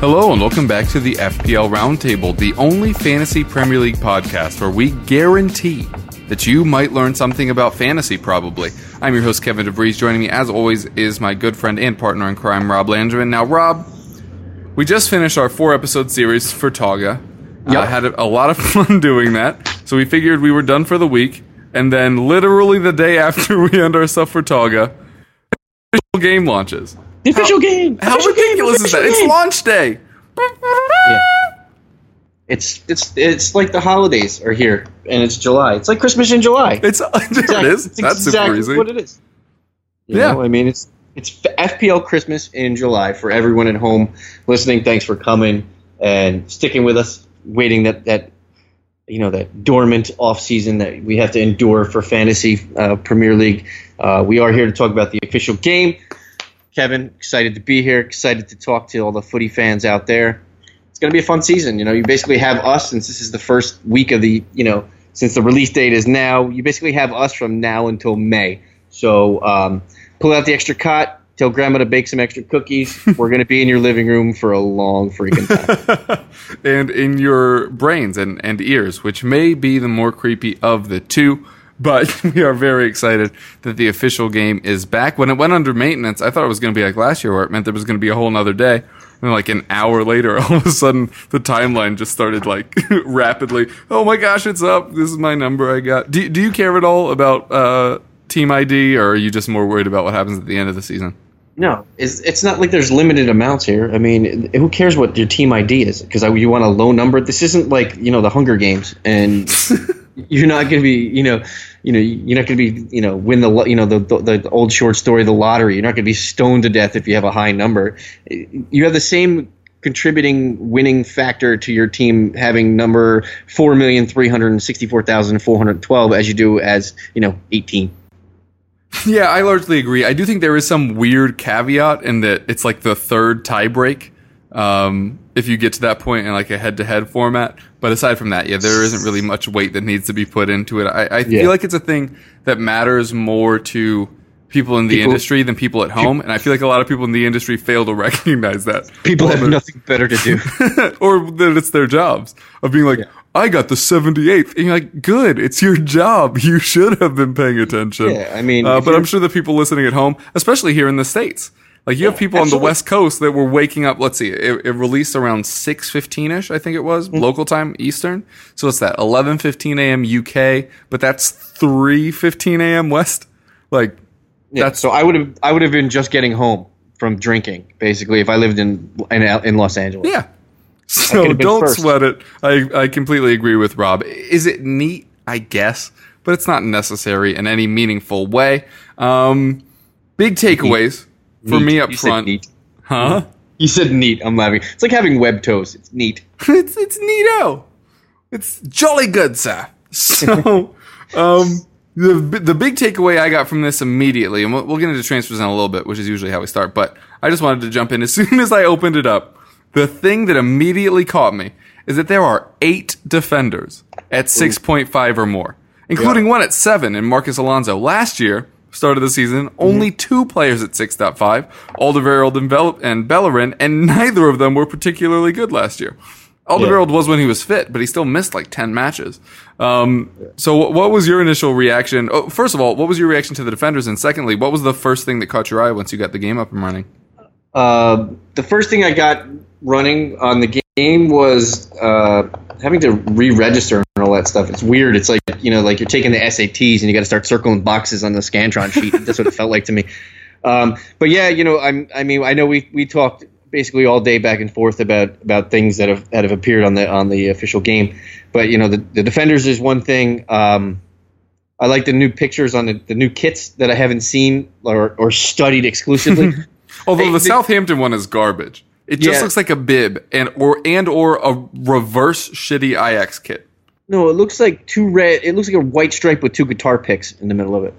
Hello and welcome back to the FPL Roundtable, the only fantasy Premier League podcast where we guarantee that you might learn something about fantasy, probably. I'm your host, Kevin DeVries. Joining me, as always, is my good friend and partner in crime, Rob Landrin. Now, Rob, we just finished our four episode series for Togga. I uh, Yep. had a, a lot of fun doing that, so we figured we were done for the week. And then, literally the day after we end our stuff for Togga, game launches. The official game. How Official game, ridiculous is that? official It's launch day. It's it's it's like the holidays are here, and it's July. It's like Christmas in July. It's there it is. It's That's exactly super easy. what it is. You Yeah. know, I mean, it's it's FPL Christmas in July for everyone at home listening. Thanks for coming and sticking with us, waiting that that you know that dormant off season that we have to endure for fantasy uh, Premier League. Uh, we are here to talk about the official game. Kevin, excited to be here. Excited to talk to all the footy fans out there. It's going to be a fun season. You know, you basically have us since this is the first week of the you know since the release date is now. You basically have us from now until May. So um, pull out the extra cot. Tell grandma to bake some extra cookies. We're going to be in your living room for a long freaking time. and in your brains and, and ears, which may be the more creepy of the two. But we are very excited that the official game is back. When it went under maintenance, I thought it was going to be like last year, where it meant there was going to be a whole nother day. And like an hour later, all of a sudden, the timeline just started like rapidly. Oh my gosh, it's up! This is my number I got. Do Do you care at all about uh, Team ID, or are you just more worried about what happens at the end of the season? No, it's, it's not like there's limited amounts here. I mean, who cares what your team ID is? Because you want a low number. This isn't like you know the Hunger Games, and you're not going to be you know you know you're not going to be you know win the you know the, the the old short story the lottery. You're not going to be stoned to death if you have a high number. You have the same contributing winning factor to your team having number four million three hundred sixty four thousand four hundred twelve as you do as you know eighteen. Yeah, I largely agree. I do think there is some weird caveat in that it's like the third tiebreak um, if you get to that point in like a head-to-head format. But aside from that, yeah, there isn't really much weight that needs to be put into it. I, I Yeah. feel like it's a thing that matters more to people in the People- industry than people at home, and I feel like a lot of people in the industry fail to recognize that. People have nothing better to do. or that it's their jobs of being like, I got the 78th. And you're like, good, it's your job. You should have been paying attention. Yeah, I mean, uh, but I'm sure the people listening at home, especially here in the States, like you have people on the. West Coast that were waking up. Let's see, it, it released around 6:15 ish, I think it was Mm-hmm. local time Eastern. So what's that? 11:15 a.m. UK, but that's 3:15 a.m. West. Like Yeah, That's- so I would have I would have been just getting home from drinking basically if I lived in in, in Los Angeles. Yeah. So don't first. sweat it. I, I completely agree with Rob. Is it neat? I guess, but it's not necessary in any meaningful way. Um, big takeaways for Neat. me up You said front. neat. Huh? You said neat. I'm laughing. It's like having web toes. It's neat. it's it's neato. It's jolly good, sir. So, um, the the big takeaway I got from this immediately, and we'll, we'll get into transfers in a little bit, which is usually how we start. But I just wanted to jump in as soon as I opened it up. The thing that immediately caught me is that there are eight defenders at six point five or more, including one at seven in Marcos Alonso. Last year, start of the season, only two players at six point five, Alderweireld and, Bell- and Bellerin, and neither of them were particularly good last year. Alderweireld was when he was fit, but he still missed like 10 matches. Um, so what, what was your initial reaction? Oh, first of all, what was your reaction to the defenders? And secondly, what was the first thing that caught your eye once you got the game up and running? Uh, the first thing I got running on the game was uh, having to re-register and all that stuff. It's weird. It's like you know, like you're taking the SATs and you got to start circling boxes on the Scantron sheet. That's what it felt like to me. Um, but yeah, you know, I'm, I mean, I know we we talked basically all day back and forth about about things that have that have appeared on the on the official game. But you know, the, the defenders is one thing. Um, I like the new pictures on the, the new kits that I haven't seen or, or studied exclusively. Although the- Southampton one is garbage. It just Yeah. looks like a bib and or and or a reverse shitty IX kit. no, it looks like two red. It looks like a white stripe with two guitar picks in the middle of it.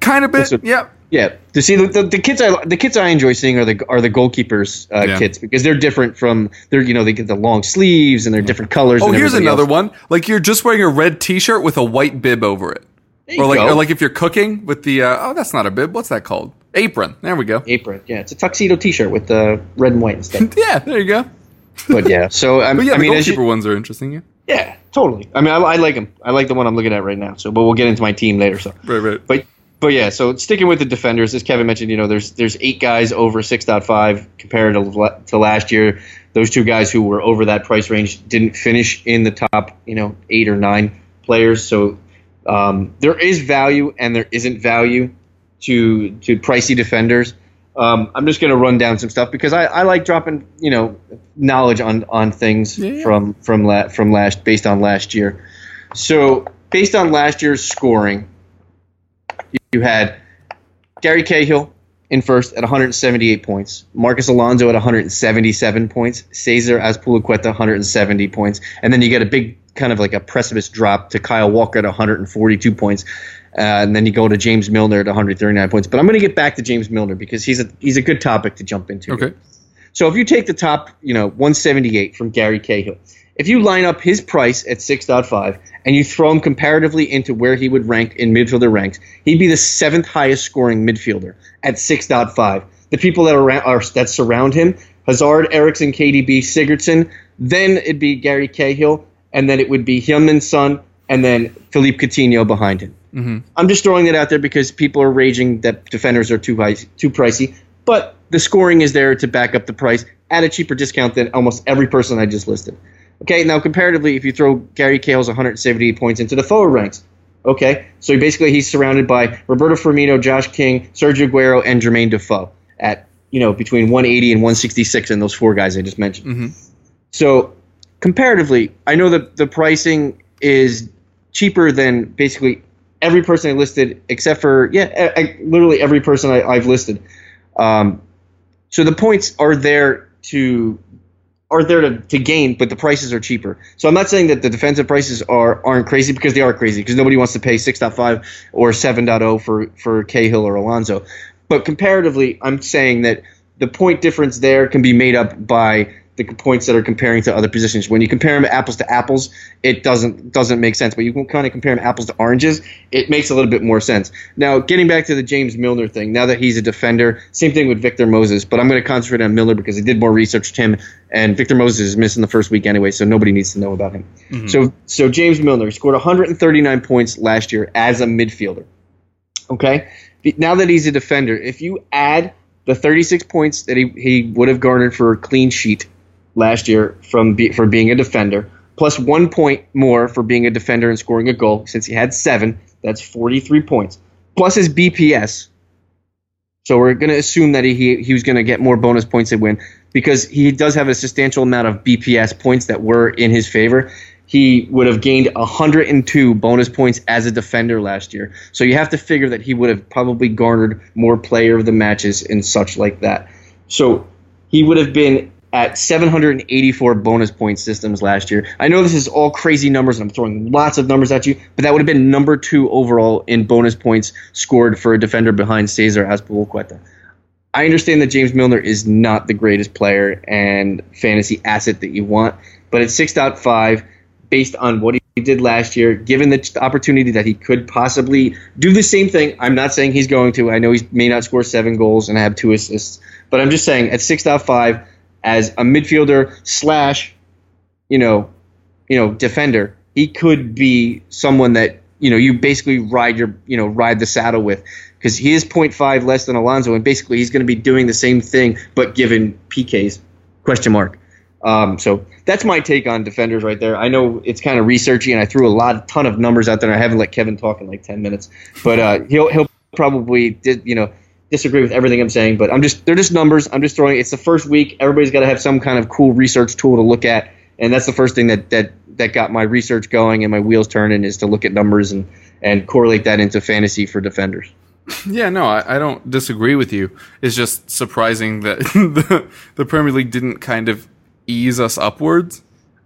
Kind of bit. What- yeah. Yeah, to see the, the, the kits I the kits I enjoy seeing are the are the goalkeepers uh, Yeah. kits because they're different from they're you know they get the long sleeves and they're different colors. Oh, here's another else. one. Like you're just wearing a red T-shirt with a white bib over it, There or like or like if you're cooking with the uh, oh that's not a bib. What's that called? Apron. There we go. apron. Yeah, it's a tuxedo T-shirt with the red and white and stuff. Yeah, there you go. but yeah, so um, But yeah, I the mean, goalkeeper you, ones are interesting. Yeah. yeah, totally. I mean, I, I like them. I like the one I'm looking at right now. So, but we'll get into my team later. So, Right, right. But but yeah, so sticking with the defenders, as Kevin mentioned, you know, there's there's eight guys over six point five compared to, to last year. Those two guys who were over that price range didn't finish in the top, you know, eight or nine players. So um, there is value and there isn't value to to pricey defenders. Um, I'm just going to run down some stuff because I, I like dropping you know knowledge on on things Yeah, from from la- from last based on last year. So based on last year's scoring, you had Gary Cahill in first at 178 points, Marcos Alonso at 177 points, Cesar Azpilicueta 170 points, and then you get a big kind of like a precipice drop to Kyle Walker at 142 points. Uh, and then you go to James Milner at 139 points. But I'm going to get back to James Milner because he's a he's a good topic to jump into. Okay. So if you take the top, you know, 178 from Gary Cahill, if you line up his price at 6.5 and you throw him comparatively into where he would rank in midfielder ranks, he'd be the seventh highest scoring midfielder at 6.5. The people that are, are that surround him, Hazard, Eriksen, KDB, Sigurdsson, then it'd be Gary Cahill, and then it would be him and Son, and then Philippe Coutinho behind him. Mm-hmm. I'm just throwing it out there because people are raging that defenders are too high, too pricey. But the scoring is there to back up the price at a cheaper discount than almost every person I just listed. Okay, now comparatively, if you throw Gary Cahill's 178 points into the forward ranks, okay, so basically he's surrounded by Roberto Firmino, Josh King, Sergio Aguero, and Jermaine Defoe at you know between 180 and 166, and those four guys I just mentioned. Mm-hmm. So comparatively, I know that the pricing is cheaper than basically every person I listed, except for yeah, I, I- literally every person I, I've listed. Um, so the points are there to are there to, to gain, but the prices are cheaper. So I'm not saying that the defensive prices are aren't crazy because they are crazy because nobody wants to pay 6.5 or 7.0 for for Cahill or Alonso. But comparatively, I'm saying that the point difference there can be made up by the points that are comparing to other positions. When you compare them apples to apples, it doesn't doesn't make sense. But you can kind of compare them apples to oranges. It makes a little bit more sense. Now, getting back to the James Milner thing. Now that he's a defender, same thing with Victor Moses. But I'm going to concentrate on Milner because I did more research to him, and Victor Moses is missing the first week anyway, so nobody needs to know about him. Mm-hmm. So, so James Milner scored 139 points last year as a midfielder. Okay, now that he's a defender, if you add the 36 points that he, he would have garnered for a clean sheet last year from be, for being a defender, plus one point more for being a defender and scoring a goal, since he had seven, that's 43 points, plus his BPS. So we're going to assume that he, he, was going to get more bonus points to win because he does have a substantial amount of BPS points that were in his favor. He would have gained 102 bonus points as a defender last year. So you have to figure that he would have probably garnered more player of the matches and such like that. So he would have been at 784 bonus point systems last year. I know this is all crazy numbers, and I'm throwing lots of numbers at you, but that would have been number two overall in bonus points scored for a defender behind Cesar Azpilicueta. I understand that James Milner is not the greatest player and fantasy asset that you want, but at 6.5, based on what he did last year, given the opportunity that he could possibly do the same thing, I'm not saying he's going to. I know he may not score seven goals and have two assists, but I'm just saying at 6.5, as a midfielder slash, you know, you know, defender, he could be someone that you know you basically ride your you know ride the saddle with because he is 0.5 less than Alonso, and basically he's going to be doing the same thing but given PKs question mark. Um, so that's my take on defenders right there. I know it's kind of researchy, and I threw a lot, ton of numbers out there. I haven't let Kevin talk in like ten minutes, but uh, he'll he'll probably did you know disagree with everything I'm saying, but I'm just they're just numbers. I'm just throwing. It's the first week. Everybody's got to have some kind of cool research tool to look at, and that's the first thing that that that got my research going and my wheels turning is to look at numbers and and correlate that into fantasy for defenders. Yeah, no, I, I don't disagree with you. It's just surprising that the, the Premier League didn't kind of ease us upwards.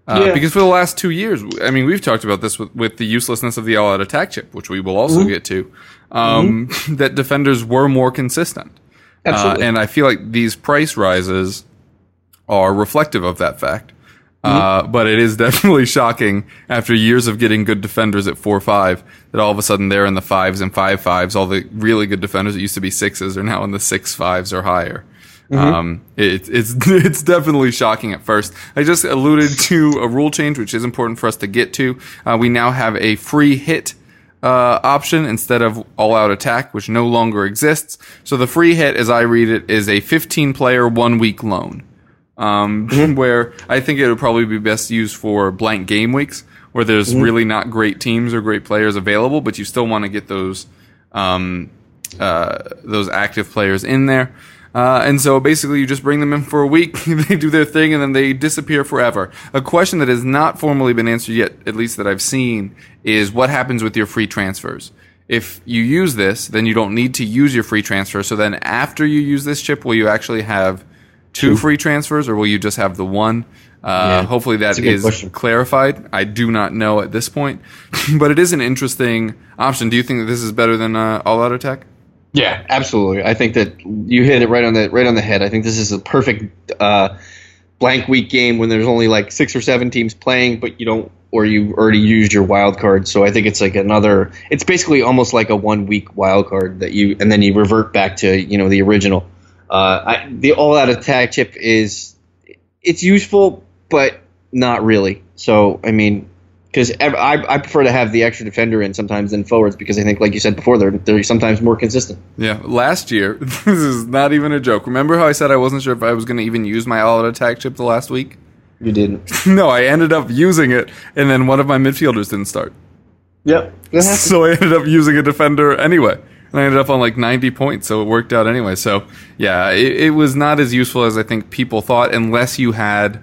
Uh, Yeah. Because for the last two years, I mean, we've talked about this with, with the uselessness of the all-out attack chip, which we will also Mm-hmm. get to. Um, That defenders were more consistent, Absolutely. uh, and I feel like these price rises are reflective of that fact. Uh, but it is definitely shocking after years of getting good defenders at four five that all of a sudden they're in the fives and five fives. All the really good defenders that used to be sixes are now in the six fives or higher. Um, it, it's it's definitely shocking at first. I just alluded to a rule change, which is important for us to get to. Uh, we now have a free hit uh, option instead of all out attack, which no longer exists. So the free hit, as I read it, is a 15 player one week loan. Um, where I think it would probably be best used for blank game weeks where there's really not great teams or great players available, but you still want to get those, um, uh, those active players in there. Uh, and so basically you just bring them in for a week, they do their thing, and then they disappear forever. A question that has not formally been answered yet, at least that I've seen, is what happens with your free transfers. If you use this, then you don't need to use your free transfer. So then after you use this chip, will you actually have two free transfers or will you just have the one? Uh, Yeah, hopefully good is question. clarified. I do not know at this point, but it is an interesting option. Do you think that this is better than uh, All Out Attack? Yeah, absolutely. I think that you hit it right on the right on the head. I think this is a perfect uh, blank week game when there's only like six or seven teams playing, but you don't or you already used your wild card. So I think it's like another. It's basically almost like a one week wild card that you and then you revert back to you know the original. Uh, I, the all out attack chip is it's useful, but not really. So I mean, because I, I prefer to have the extra defender in sometimes than forwards because I think, like you said before, they're they're sometimes more consistent. Yeah, last year, this is not even a joke. Remember how I said I wasn't sure if I was going to even use my all out attack chip the last week? You didn't. no, I ended up using it, and then one of my midfielders didn't start. Yep. So I ended up using a defender anyway. And I ended up on like 90 points, so it worked out anyway. So, yeah, it, it was not as useful as I think people thought, unless you had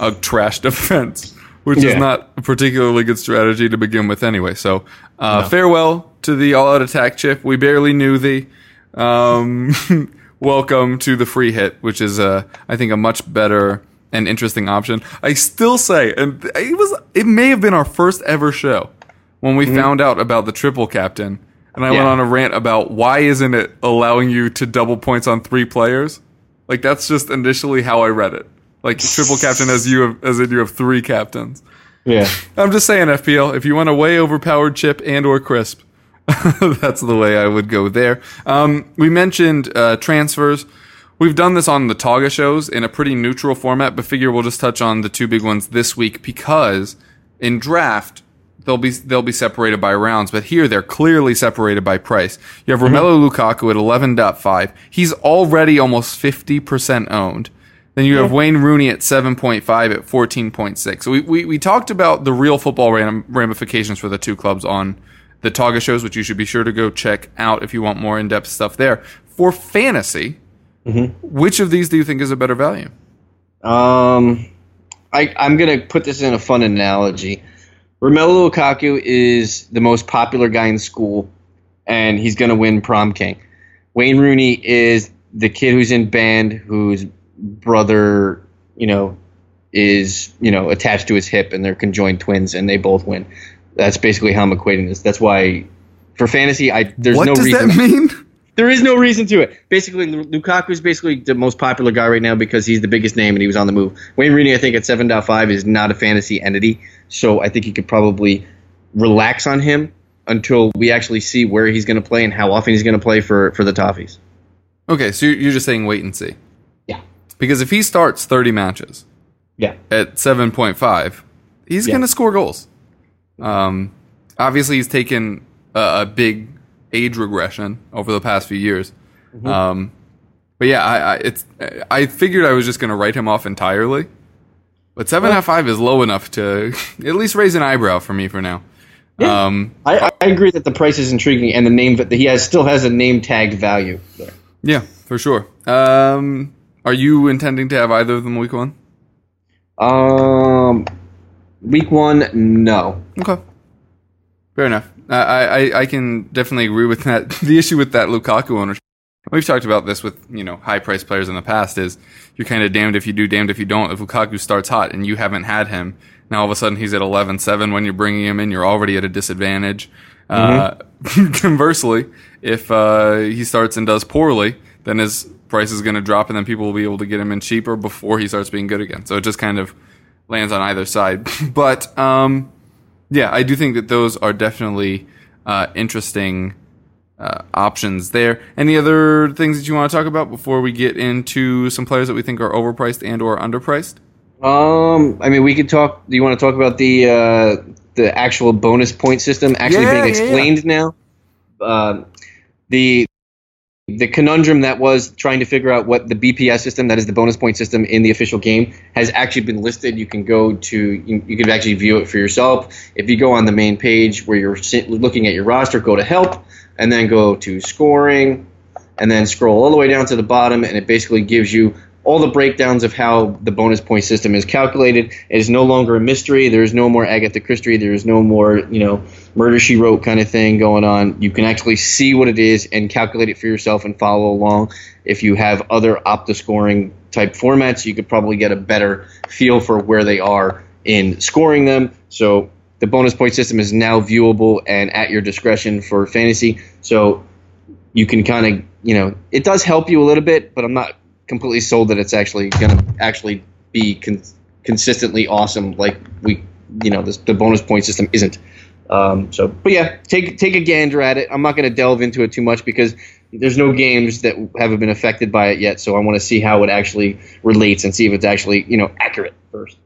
a trash defense, which is not a particularly good strategy to begin with anyway. So, uh, farewell to the all out attack chip. We barely knew thee. Um, welcome to the free hit, which is, uh, I think, a much better and interesting option. I still say, and it was, it may have been our first ever show when we found out about the triple captain. And I went on a rant about why isn't it allowing you to double points on three players? Like that's just initially how I read it. Like triple captain as you have, as in you have three captains. Yeah. I'm just saying, FPL, if you want a way overpowered chip and or crisp, that's the way I would go there. Um, we mentioned uh, transfers. We've done this on the Togga shows in a pretty neutral format, but figure we'll just touch on the two big ones this week because in draft they'll be they'll be separated by rounds, but here they're clearly separated by price. You have Romelu Lukaku at 11.5. He's already almost 50% owned. Then you have Wayne Rooney at 7.5 at 14.6. So we, we, we talked about the real football ram- ramifications for the two clubs on the Togga shows, which you should be sure to go check out if you want more in depth stuff there. For fantasy, which of these do you think is a better value? Um, I, I'm going to put this in a fun analogy. Romelu Lukaku is the most popular guy in school, and he's going to win prom king. Wayne Rooney is the kid who's in band, whose brother, you know, is you know attached to his hip, and they're conjoined twins, and they both win. That's basically how I'm equating this. That's why, for fantasy, I there's what no does reason. that mean? There is no reason to it. Basically, Lukaku is basically the most popular guy right now because he's the biggest name and he was on the move. Wayne Rooney, I think, at 7.5 is not a fantasy entity, so I think you could probably relax on him until we actually see where he's going to play and how often he's going to play for, for the Toffees. Okay, so you're just saying wait and see. Because if he starts 30 matches Yeah. at 7.5, he's Yeah. going to score goals. Um, obviously, he's taken a, a big age regression over the past few years. Mm-hmm. Um, but yeah, I, I, it's, I figured I was just going to write him off entirely. But 7.5 is low enough to at least raise an eyebrow for me for now. Um, I, I agree that the price is intriguing and the name that he has still has a name tagged value there. Yeah, for sure. Um, are you intending to have either of them week one? Um, week one, no. Okay. Fair enough. I, I, I can definitely agree with that. The issue with that Lukaku ownership, we've talked about this with, you know, high priced players in the past is you're kind of damned if you do, damned if you don't. If Lukaku starts hot and you haven't had him, now all of a sudden he's at 11-7 when you're bringing him in, you're already at a disadvantage. Uh, conversely, if uh, he starts and does poorly, then his price is going to drop, and then people will be able to get him in cheaper before he starts being good again. So it just kind of lands on either side. but um, yeah, I do think that those are definitely uh, interesting uh, options there. Any other things that you want to talk about before we get into some players that we think are overpriced and or underpriced? Um, I mean, we could talk. Do you want to talk about the uh, the actual bonus point system actually Yeah, being yeah, explained now? Uh, the the conundrum that was trying to figure out what the BPS system, that is the bonus point system in the official game, has actually been listed. You can go to you, can actually view it for yourself. If you go on the main page where you're looking at your roster, go to help, and then go to scoring, and then scroll all the way down to the bottom, and it basically gives you all the breakdowns of how the bonus point system is calculated. It is no longer a mystery. There is no more Agatha Christie. There is no more, you know, murder she wrote kind of thing going on. You can actually see what it is and calculate it for yourself and follow along. If you have other Opta scoring type formats, you could probably get a better feel for where they are in scoring them. So the bonus point system is now viewable and at your discretion for fantasy. So you can kind of, you know, it does help you a little bit, but I'm not completely sold that it's actually going to actually be con- consistently awesome like we, you know, this, the bonus point system isn't. Um, so, but yeah, take take a gander at it. I'm not going to delve into it too much because there's no games that haven't been affected by it yet. So I want to see how it actually relates and see if it's actually you know accurate first.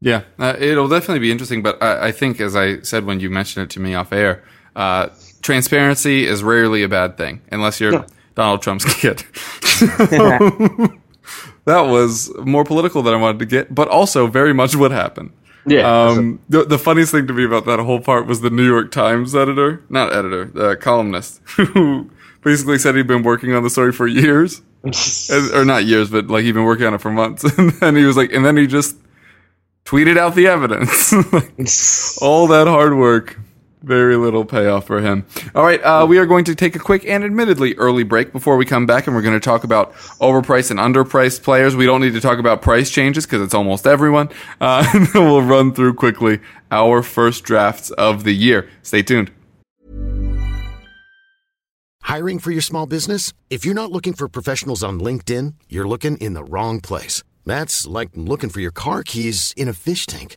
Yeah, uh, it'll definitely be interesting. But I, I think, as I said when you mentioned it to me off air, uh, transparency is rarely a bad thing unless you're No. Donald Trump's kid. that was more political than I wanted to get, but also very much what happened. Yeah. Um, the, the funniest thing to me about that whole part was the New York Times editor, not editor, uh, columnist, who basically said he'd been working on the story for years, And- or not years, but like he'd been working on it for months, and then he was like, and then he just tweeted out the evidence. Like, all that hard work, very little payoff for him. All right, uh, we are going to take a quick and admittedly early break before we come back, and we're going to talk about overpriced and underpriced players. We don't need to talk about price changes because it's almost everyone. Uh, we'll run through quickly our first drafts of the year. Stay tuned. Hiring for your small business? If you're not looking for professionals on LinkedIn, you're looking in the wrong place. That's like looking for your car keys in a fish tank.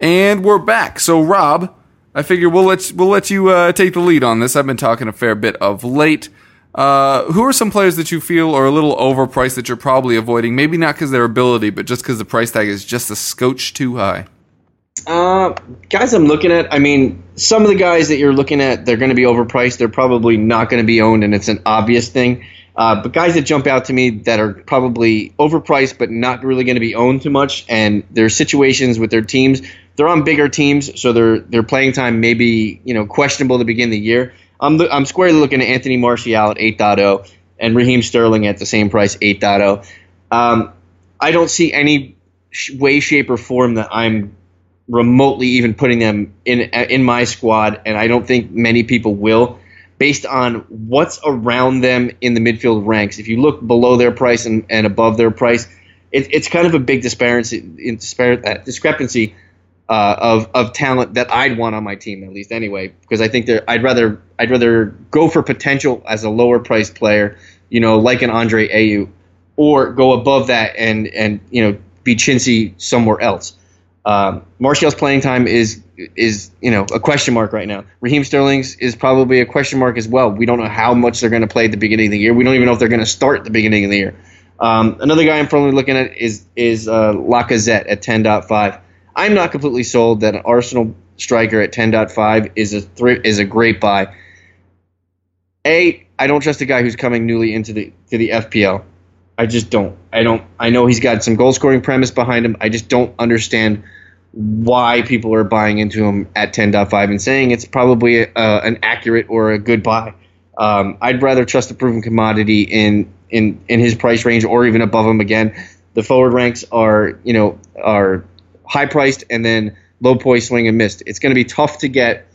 And we're back. So, Rob, I figure we'll let we'll let you uh, take the lead on this. I've been talking a fair bit of late. Uh, who are some players that you feel are a little overpriced that you're probably avoiding? Maybe not because their ability, but just because the price tag is just a scotch too high. Uh, guys, I'm looking at. I mean, some of the guys that you're looking at, they're going to be overpriced. They're probably not going to be owned, and it's an obvious thing. Uh, but guys that jump out to me that are probably overpriced but not really going to be owned too much, and their situations with their teams, they're on bigger teams, so their their playing time may be you know questionable to begin the year. I'm I'm squarely looking at Anthony Martial at 8.0 and Raheem Sterling at the same price 8.0. Um, I don't see any way, shape, or form that I'm remotely even putting them in in my squad, and I don't think many people will based on what's around them in the midfield ranks. If you look below their price and, and above their price, it, it's kind of a big disparity, uh, discrepancy uh, of of talent that I'd want on my team at least anyway. Because I think there I'd rather I'd rather go for potential as a lower priced player, you know, like an Andre Ayew, or go above that and and you know be chintzy somewhere else. Um, Martial's playing time is is you know a question mark right now. Raheem Sterling's is probably a question mark as well. We don't know how much they're going to play at the beginning of the year. We don't even know if they're going to start at the beginning of the year. Um, another guy I'm probably looking at is is uh, Lacazette at 10.5. I'm not completely sold that an Arsenal striker at 10.5 is a is a great buy. A, I don't trust a guy who's coming newly into the to the FPL. I just don't. I don't. I know he's got some goal scoring premise behind him. I just don't understand why people are buying into him at 10.5 and saying it's probably a, uh, an accurate or a good buy. Um, I'd rather trust a proven commodity in, in in his price range or even above him again. The forward ranks are you know are high priced and then low point swing and missed. It's going to be tough to get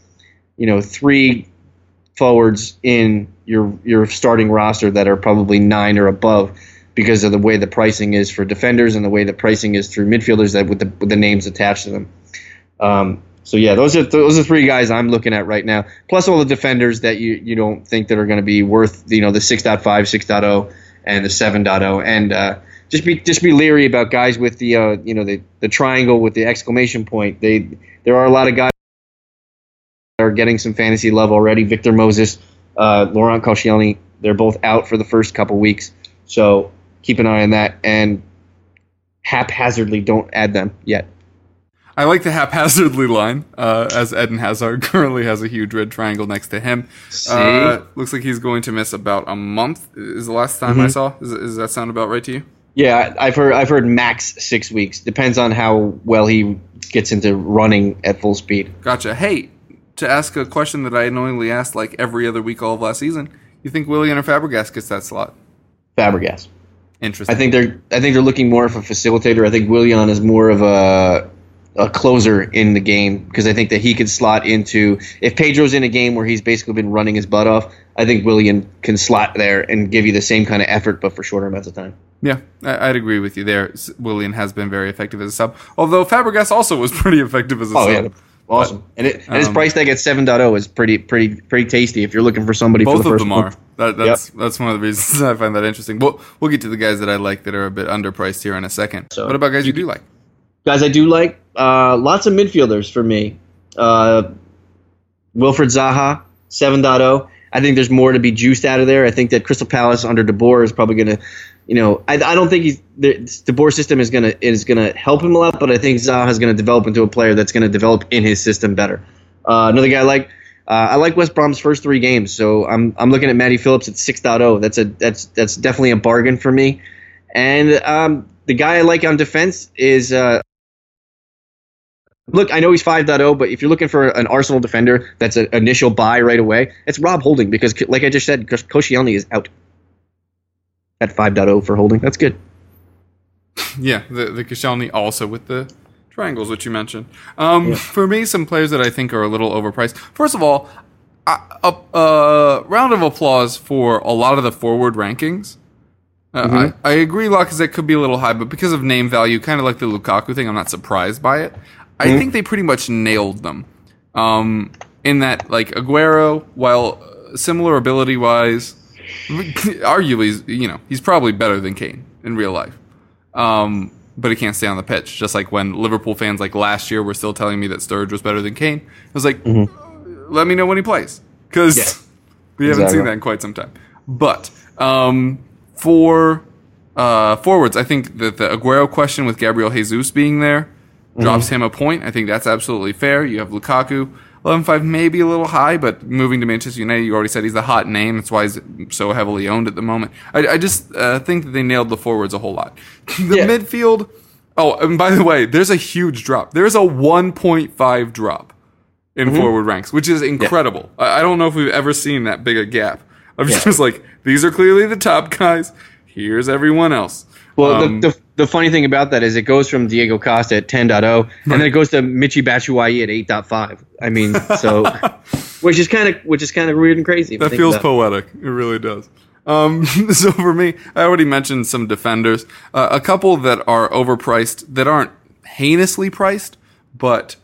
you know three forwards in your your starting roster that are probably nine or above because of the way the pricing is for defenders and the way the pricing is through midfielders that with the, with the names attached to them. Um, so yeah, those are those are three guys I'm looking at right now. Plus all the defenders that you you don't think that are going to be worth you know the 6.5, 6.0, and the 7.0, and uh, just be just be leery about guys with the uh, you know the the triangle with the exclamation point. They there are a lot of guys that are getting some fantasy love already. Victor Moses, uh, Laurent Koscielny, they're both out for the first couple weeks. So keep an eye on that and haphazardly don't add them yet. I like the haphazardly line, uh, as Eden Hazard currently has a huge red triangle next to him. Uh, looks like he's going to miss about a month. Is the last time mm-hmm. I saw? Is, does that sound about right to you? Yeah, I've heard. I've heard max six weeks. Depends on how well he gets into running at full speed. Gotcha. Hey, to ask a question that I annoyingly asked like every other week all of last season, you think Willian or Fabregas gets that slot? Fabregas. Interesting. I think they're I think they're looking more of a facilitator. I think Willian is more of a a closer in the game because I think that he could slot into if Pedro's in a game where he's basically been running his butt off. I think Willian can slot there and give you the same kind of effort, but for shorter amounts of time. Yeah, I'd agree with you there. Willian has been very effective as a sub, although Fabregas also was pretty effective as a oh, sub. Yeah. Awesome, but, and, it, and his um, price tag at 7.0 is pretty, pretty, pretty tasty. If you're looking for somebody, both for the of them are. That, that's yep. that's one of the reasons I find that interesting. We'll we'll get to the guys that I like that are a bit underpriced here in a second. So, what about guys you do like? Guys, I do like uh, lots of midfielders for me. Uh, Wilfried Zaha, 7.0. I think there's more to be juiced out of there. I think that Crystal Palace under De Boer is probably going to, you know, I, I don't think he's the De Boer system is going to is going to help him a lot, but I think Zaha is going to develop into a player that's going to develop in his system better. Uh, another guy I like uh, I like West Brom's first three games, so I'm I'm looking at Matty Phillips at 6.0. That's a that's that's definitely a bargain for me. And um, the guy I like on defense is uh, look. I know he's 5.0, but if you're looking for an Arsenal defender that's an initial buy right away, it's Rob Holding because, like I just said, Koscielny is out at 5.0 for Holding. That's good. Yeah, the the Koscielny also with the triangles, which you mentioned. Um, yeah. For me, some players that I think are a little overpriced. First of all, a, a, a round of applause for a lot of the forward rankings. Uh, mm-hmm. I, I agree Lacazette could be a little high, but because of name value, kind of like the Lukaku thing, I'm not surprised by it. I mm-hmm. think they pretty much nailed them. Um, in that, like, Aguero, while similar ability wise, arguably, you know, he's probably better than Kane in real life. Um, but he can't stay on the pitch. Just like when Liverpool fans like last year were still telling me that Sturridge was better than Kane. I was like, mm-hmm. let me know when he plays because yeah. we haven't exactly. seen that in quite some time. But um, for uh, forwards, I think that the Aguero question with Gabriel Jesus being there mm-hmm. drops him a point. I think that's absolutely fair. You have Lukaku. 11.5 maybe a little high, but moving to Manchester United, you already said he's the hot name. That's why he's so heavily owned at the moment. I, I just uh, think that they nailed the forwards a whole lot. the Yeah. midfield. Oh, and by the way, there's a huge drop. There's a 1.5 drop in Mm-hmm. forward ranks, which is incredible. I, I don't know if we've ever seen that big a gap. I'm Yeah. just like, these are clearly the top guys. Here's everyone else. Well, Um, the, the the funny thing about that is it goes from Diego Costa at 10.0 and then it goes to Michi Batshuayi at 8.5. I mean, so which is kind of which is kind of weird and crazy. That feels poetic. It really does. Um, so for me, I already mentioned some defenders. Uh, a couple that are overpriced, that aren't heinously priced, but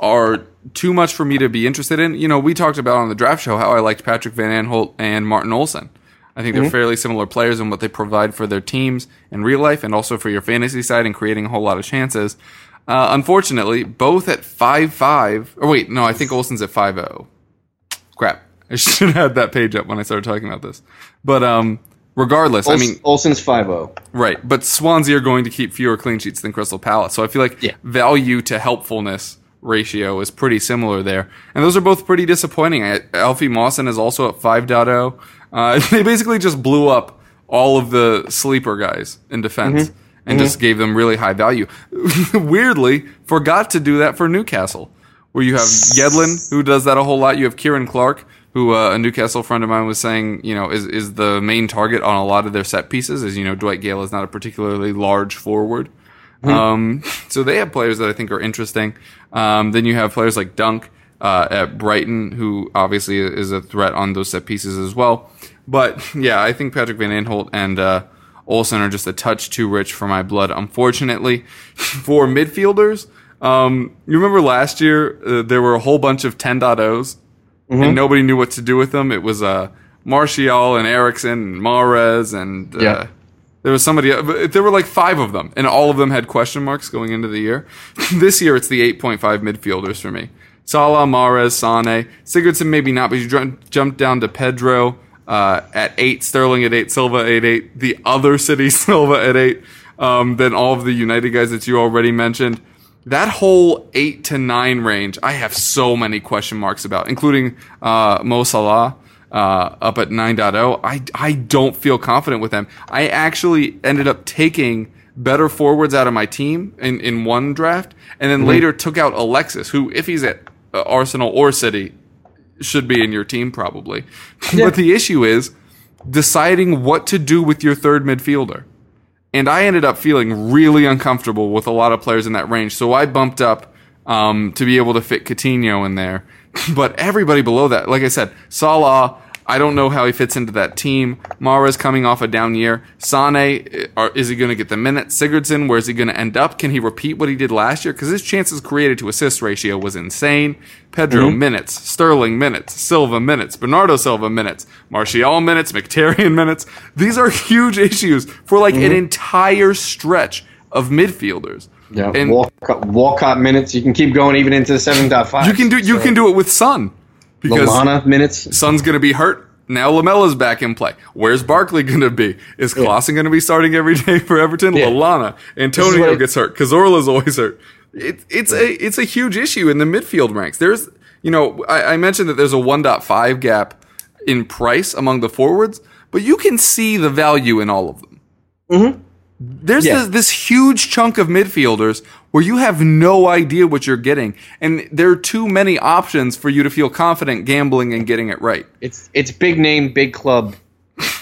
are too much for me to be interested in. You know, we talked about on the draft show how I liked Patrick Van Aanholt and Martin Olsson. I think they're fairly similar players in what they provide for their teams in real life and also for your fantasy side and creating a whole lot of chances. Uh, unfortunately, both at five five. or wait, no, I think Olsson's at 5'0 crap. I should have had that page up when I started talking about this. But um, regardless, I mean, Olsson's 5.0. right. But Swansea are going to keep fewer clean sheets than Crystal Palace, so I feel like Yeah. value to helpfulness ratio is pretty similar there. And those are both pretty disappointing. I, Alfie Mawson is also at 5.0. Uh, they basically just blew up all of the sleeper guys in defense. And just gave them really high value. Weirdly, forgot to do that for Newcastle where you have Yedlin, who does that a whole lot. You have Kieran Clark, who uh, a Newcastle friend of mine was saying, you know, is is the main target on a lot of their set pieces. As you know, Dwight Gayle is not a particularly large forward. Um, so they have players that I think are interesting. Um, then you have players like Dunk uh, at Brighton, who obviously is a threat on those set pieces as well. But yeah, I think Patrick Van Aanholt and uh, Olsson are just a touch too rich for my blood, unfortunately. for midfielders, um, you remember last year uh, there were a whole bunch of 10.0s and nobody knew what to do with them. It was uh, Martial and Eriksen and Mahrez and uh, Yeah. there was somebody. but There were like five of them, and all of them had question marks going into the year. this year, it's the 8.5 midfielders for me. Salah, Mahrez, Sane, Sigurdsson maybe not, but you jumped down to Pedro uh, at eight, Sterling at eight, Silva at eight, the other city Silva at eight, um, then all of the United guys that you already mentioned. That whole eight to nine range, I have so many question marks about, including uh, Mo Salah uh, up at 9.0. I, I don't feel confident with them. I actually ended up taking better forwards out of my team in, in one draft, and then later took out Alexis, who, if he's at Arsenal or City, should be in your team probably. but the issue is deciding what to do with your third midfielder. And I ended up feeling really uncomfortable with a lot of players in that range. So I bumped up um, to be able to fit Coutinho in there. But everybody below that, like I said, Salah, I don't know how he fits into that team. Mahrez coming off a down year. Sane, uh, are, is he going to get the minutes? Sigurdsson, where is he going to end up? Can he repeat what he did last year? Because his chances created to assist ratio was insane. Pedro mm-hmm. minutes, Sterling minutes, Silva minutes, Bernardo Silva minutes, Martial minutes, Mkhitaryan minutes. These are huge issues for like an mm-hmm. entire stretch of midfielders. Yeah, And- Walcott, Walcott minutes. You can keep going even into the 7.5. You can do you can do it with Son because Lallana minutes. Son's going to be hurt. Now Lamela's back in play. Where's Barkley going to be? Is Klaassen going to be starting every day for Everton? Yeah. Lallana. what Antonio it- gets hurt. Cazorla's always hurt. It, it's a it's a huge issue in the midfield ranks. There's you know I, I mentioned that there's a 1.5 gap in price among the forwards, but you can see the value in all of them. Mm-hmm. There's Yeah. this, this huge chunk of midfielders where you have no idea what you're getting, and there are too many options for you to feel confident gambling and getting it right. It's it's big name, big club,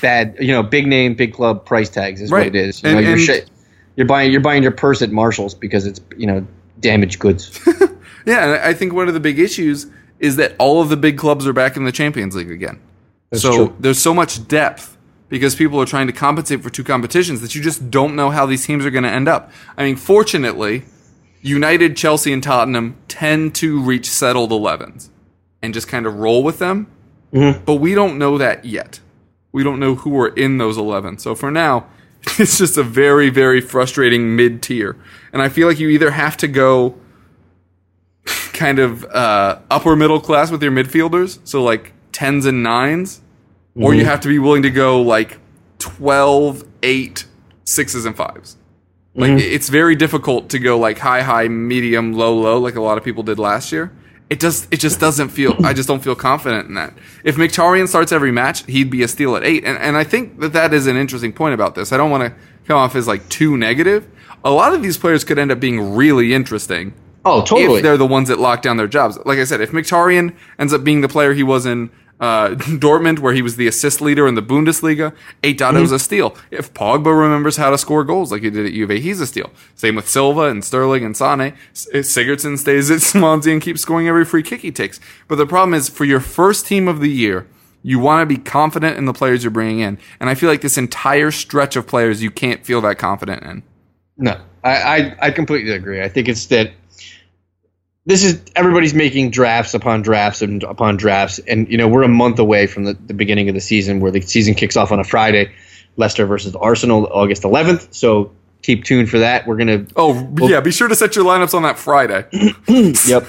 bad. You know, big name, big club price tags is Right. what it is. You And- know, you're, and- shi- you're buying you're buying your purse at Marshalls because it's you know damaged goods. Yeah, and I think one of the big issues is that all of the big clubs are back in the Champions League again. so true. there's so much depth because people are trying to compensate for two competitions that you just don't know how these teams are going to end up. I mean, fortunately, United, Chelsea, and Tottenham tend to reach settled 11s and just kind of roll with them. But we don't know that yet. We don't know who are in those 11. So for now, it's just a very, very frustrating mid tier. And I feel like you either have to go kind of uh, upper middle class with your midfielders, so like tens and 9s or you have to be willing to go like 12, 8, sixes and fives. Like mm-hmm. it's very difficult to go like high, high, medium, low, low, like a lot of people did last year. it does it just doesn't feel I just don't feel confident in that. If Mkhitaryan starts every match, he'd be a steal at eight, and and I think that that is an interesting point about this. I don't want to come off as like too negative. A lot of these players could end up being really interesting Oh, totally. if they're the ones that lock down their jobs. Like I said, if Mkhitaryan ends up being the player he was in uh, Dortmund, where he was the assist leader in the Bundesliga, 8 Mm-hmm. is a steal. If Pogba remembers how to score goals like he did at Juve, he's a steal. Same with Silva and Sterling and Sane. S- Sigurdsson stays at Swansea and keeps scoring every free kick he takes. But the problem is, for your first team of the year, you want to be confident in the players you're bringing in. And I feel like this entire stretch of players you can't feel that confident in. No, I, I, I completely agree. I think it's that this is everybody's making drafts upon drafts and upon drafts, and you know we're a month away from the, the beginning of the season, where the season kicks off on a Friday, Leicester versus Arsenal, August 11th. So keep tuned for that. We're gonna Oh, yeah, be sure to set your lineups on that Friday. Yep.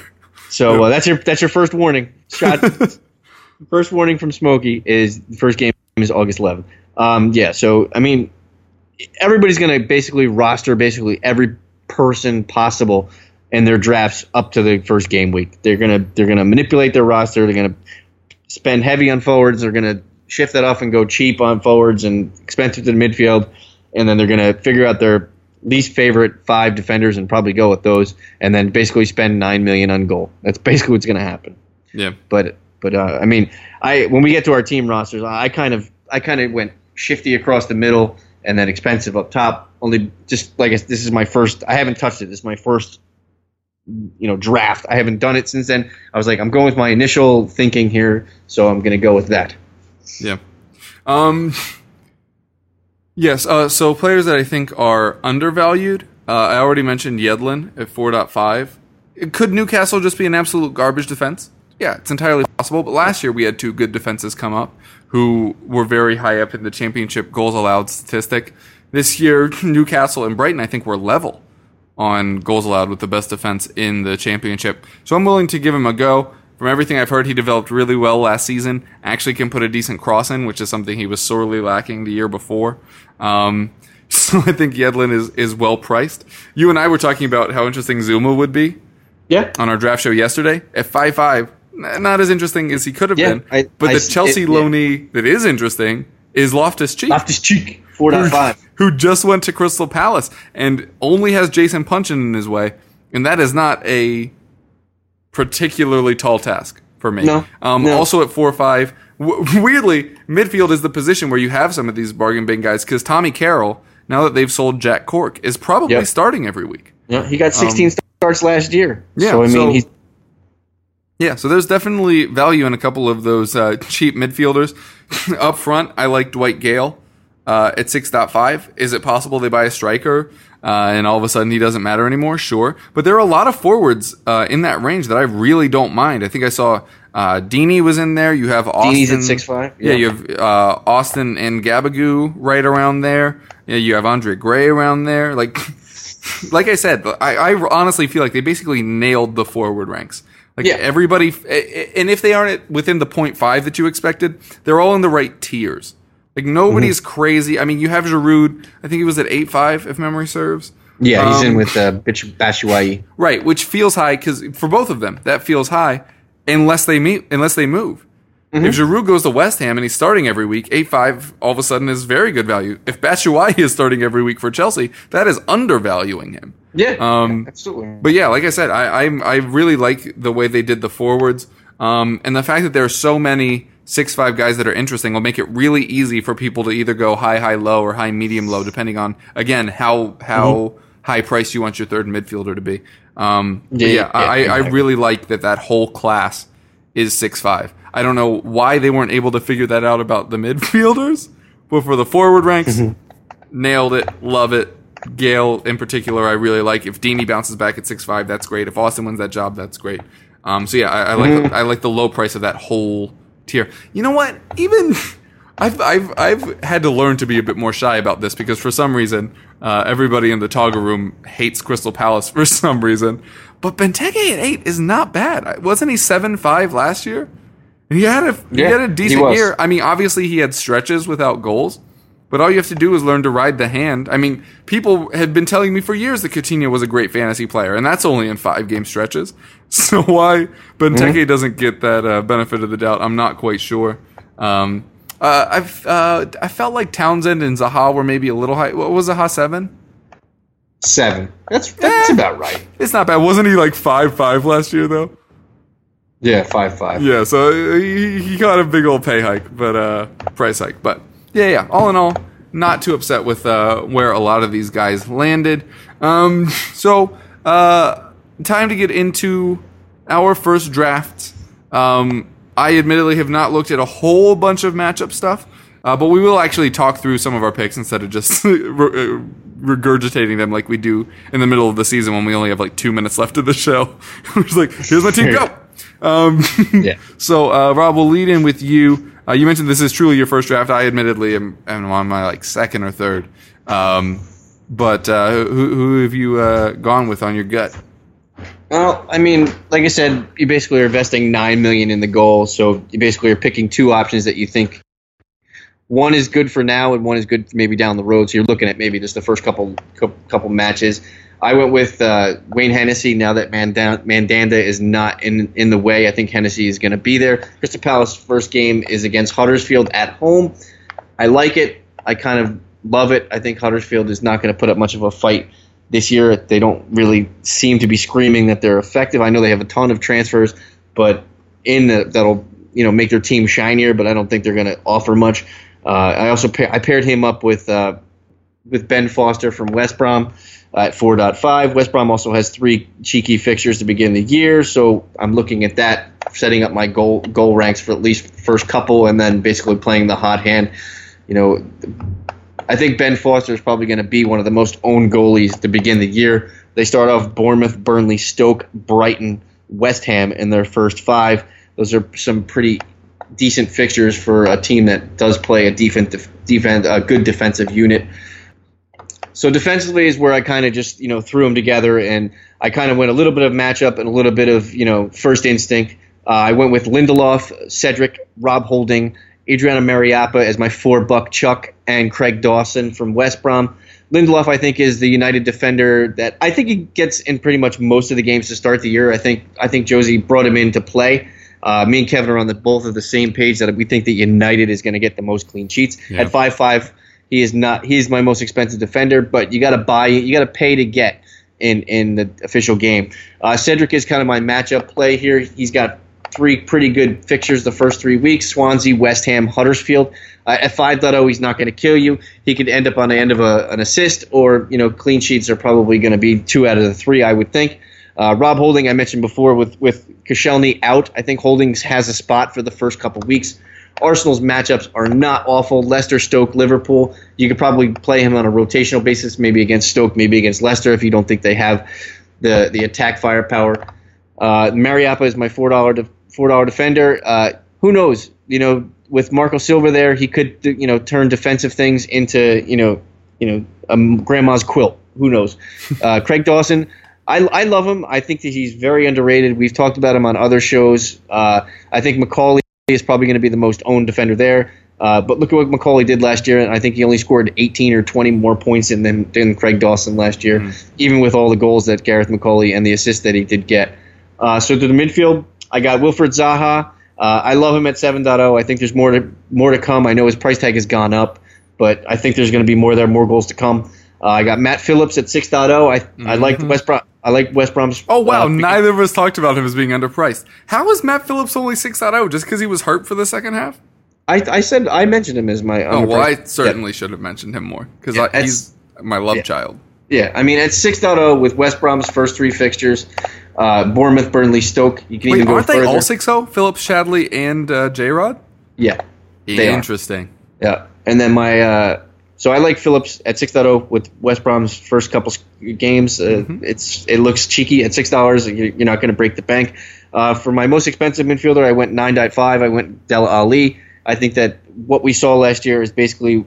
So uh, that's your that's your first warning. Shot. first warning from Smokey is the first game is August 11th. Um, yeah. So I mean, everybody's gonna basically roster basically every person possible in their drafts up to the first game week. They're gonna they're gonna manipulate their roster. They're gonna spend heavy on forwards. They're gonna shift that off and go cheap on forwards and expensive to the midfield, and then they're gonna figure out their least favorite five defenders and probably go with those, and then basically spend nine million on goal. That's basically what's gonna happen. Yeah. But but uh, I mean, I when we get to our team rosters, I kind of I kind of went shifty across the middle and then expensive up top. Only just like this is my first. I haven't touched it. This is my first you know draft. I haven't done it since then. I was like, I'm going with my initial thinking here, so I'm gonna go with that. Yeah. Um. Yes. Uh. So players that I think are undervalued. Uh, I already mentioned Yedlin at four point five. Could Newcastle just be an absolute garbage defense? Yeah, it's entirely possible. But last year we had two good defenses come up who were very high up in the championship goals allowed statistic. This year, Newcastle and Brighton, I think, were level on goals allowed with the best defense in the championship. So I'm willing to give him a go. From everything I've heard, he developed really well last season. Actually, can put a decent cross in, which is something he was sorely lacking the year before. Um, so I think Yedlin is is well priced. You and I were talking about how interesting Zuma would be Yeah. on our draft show yesterday at five five. Not as interesting as he could have Yeah, been, I- but I the Chelsea it- yeah. loanee that is interesting is Loftus Cheek Loftus Cheek, four point five. who just went to Crystal Palace and only has Jason Puncheon in his way, and that is not a particularly tall task for me. No, Um, no. Also at four five, w- weirdly, midfield is the position where you have some of these bargain bin guys because Tommy Carroll, now that they've sold Jack Cork, is probably Yep. starting every week. Yeah, he got 16 starts last year. Um, yeah, so I mean, so- he's Yeah, so there's definitely value in a couple of those uh, cheap midfielders. Up front, I like Dwight Gayle uh, at 6.5. Is it possible they buy a striker uh, and all of a sudden he doesn't matter anymore? Sure. But there are a lot of forwards uh, in that range that I really don't mind. I think I saw uh, Deeney was in there. You have Austin. Deeney's at 6'5", Yeah, yeah. you have uh, Austin and Gabagoo right around there. Yeah, you have Andre Gray around there. Like, like I said, I, I honestly feel like they basically nailed the forward ranks. Like Yeah. everybody, and if they aren't within the 0.5 that you expected, they're all in the right tiers. Like nobody's Mm-hmm. crazy. I mean, you have Giroud. I think he was at 8.5 if memory serves. yeah, he's in Um, with uh, Michy Batshuayi. Right, which feels high because for both of them, that feels high unless they meet, unless they move. Mm-hmm. If Giroud goes to West Ham and he's starting every week, eight five all of a sudden is very good value. If Batshuayi is starting every week for Chelsea, that is undervaluing him. Yeah, Um, absolutely. But yeah, like I said, I I, I really like the way they did the forwards, um, and the fact that there are so many six five guys that are interesting will make it really easy for people to either go high high low or high medium low, depending on again how how high price you want your third midfielder to be. Um, Yeah, yeah, yeah, I, I really like that that whole class is six five. I don't know why they weren't able to figure that out about the midfielders, but for the forward ranks, nailed it. Love it. Gayle in particular, I really like. If Deeney bounces back at six five, that's great. If Austin wins that job, that's great. Um, so yeah, I, I like I like the low price of that whole tier. You know what? Even I've I've I've had to learn to be a bit more shy about this because for some reason uh, everybody in the Togga room hates Crystal Palace for some reason. But Benteke at eight is not bad. Wasn't he seven five last year? And he had a he had a decent year. I mean, obviously he had stretches without goals, But all you have to do is learn to ride the hand. I mean, people had been telling me for years that Coutinho was a great fantasy player, and that's only in five game stretches. So why Benteke mm-hmm. doesn't get that uh, benefit of the doubt, I'm not quite sure. Um, uh, I've uh, I felt like Townsend and Zaha were maybe a little high. What was Zaha seven? Seven. That's that's eh, about right. It's not bad. Wasn't he like five five last year though? Yeah, five five. Yeah, so he, he got a big old pay hike, but uh, price hike. But yeah, yeah. All in all, not too upset with uh, where a lot of these guys landed. Um, so uh, time to get into our first draft. Um, I admittedly have not looked at a whole bunch of matchup stuff, uh, but we will actually talk through some of our picks instead of just regurgitating them like we do in the middle of the season when we only have like two minutes left of the show. We're just like, here's my team, go. Um, yeah. So, uh, Rob, we'll lead in with you. Uh, you mentioned this is truly your first draft. I admittedly am, am on my like second or third. Um, but uh, who, who have you uh, gone with on your gut? Well, I mean, like I said, you basically are investing nine million in the goal, so you basically are picking two options that you think one is good for now and one is good maybe down the road. So you're looking at maybe just the first couple couple matches. I went with uh, Wayne Hennessy. Now that Mandanda is not in in the way, I think Hennessy is going to be there. Crystal Palace first game is against Huddersfield at home. I like it. I kind of love it. I think Huddersfield is not going to put up much of a fight this year. They don't really seem to be screaming that they're effective. I know they have a ton of transfers, but in the, that'll you know make their team shinier. But I don't think they're going to offer much. Uh, I also I paired him up with uh, with Ben Foster from West Brom uh, at 4.5. West Brom also has three cheeky fixtures to begin the year, so I'm looking at that, setting up my goal goal ranks for at least first couple, and then basically playing the hot hand. You know, I think Ben Foster is probably going to be one of the most owned goalies to begin the year. They start off Bournemouth, Burnley, Stoke, Brighton, West Ham in their first five. Those are some pretty decent fixtures for a team that does play a defense, defense, a good defensive unit. So defensively is where I kind of just you know threw them together, and I kind of went a little bit of matchup and a little bit of you know first instinct. Uh, I went with Lindelof, Cedric, Rob Holding, Adriana Mariappa as my four buck Chuck, and Craig Dawson from West Brom. Lindelof, I think, is the United defender that I think he gets in pretty much most of the games to start the year. I think I think Josie brought him in to play. Uh, me and Kevin are on the both of the same page that we think that United is going to get the most clean sheets yeah. at five five. He is not. He's my most expensive defender, but you got to buy. You got to pay to get in in the official game. Uh, Cedric is kind of my matchup play here. He's got three pretty good fixtures the first three weeks: Swansea, West Ham, Huddersfield. Uh, at 5.0, he's not going to kill you. He could end up on the end of a, an assist, or you know, clean sheets are probably going to be two out of the three, I would think. Uh, Rob Holding, I mentioned before, with with Koscielny out, I think Holdings has a spot for the first couple weeks. Arsenal's matchups are not awful. Leicester, Stoke, Liverpool. You could probably play him on a rotational basis, maybe against Stoke, maybe against Leicester, if you don't think they have the the attack firepower. Uh, Mariappa is my four dollar four dollar defender. Uh, who knows? You know, with Marco Silva there, he could you know turn defensive things into you know you know a grandma's quilt. Who knows? Uh, Craig Dawson. I, I love him. I think that he's very underrated. We've talked about him on other shows. Uh, I think McAuley is probably going to be the most owned defender there. Uh, but look at what McAuley did last year, and I think he only scored 18 or 20 more points than, than Craig Dawson last year, mm. even with all the goals that Gareth McAuley and the assists that he did get. Uh, so to the midfield, I got Wilfried Zaha. Uh, I love him at 7.0. I think there's more to more to come. I know his price tag has gone up, but I think there's going to be more there, more goals to come. Uh, I got Matt Phillips at 6.0. I mm-hmm. I like West Brom. I like West Brom's. Oh wow! Uh, Neither of us talked about him as being underpriced. How was Matt Phillips only six oh? Just because he was hurt for the second half? I, I said I mentioned him as my. Oh well, I certainly yeah. should have mentioned him more because yeah, he's my love yeah. child. Yeah, I mean at six oh with West Brom's first three fixtures, uh, Bournemouth, Burnley, Stoke. You can Wait, even go aren't further. they all six zero? Phillips, Chadli, and uh, J Rod. Yeah, interesting. Yeah, and then my uh, so I like Phillips at six oh with West Brom's first couple games. Uh, mm-hmm. It's it looks cheeky at six dollars. You're not going to break the bank. Uh, for my most expensive midfielder, I went nine point five. I went Dele Alli. I think that what we saw last year is basically.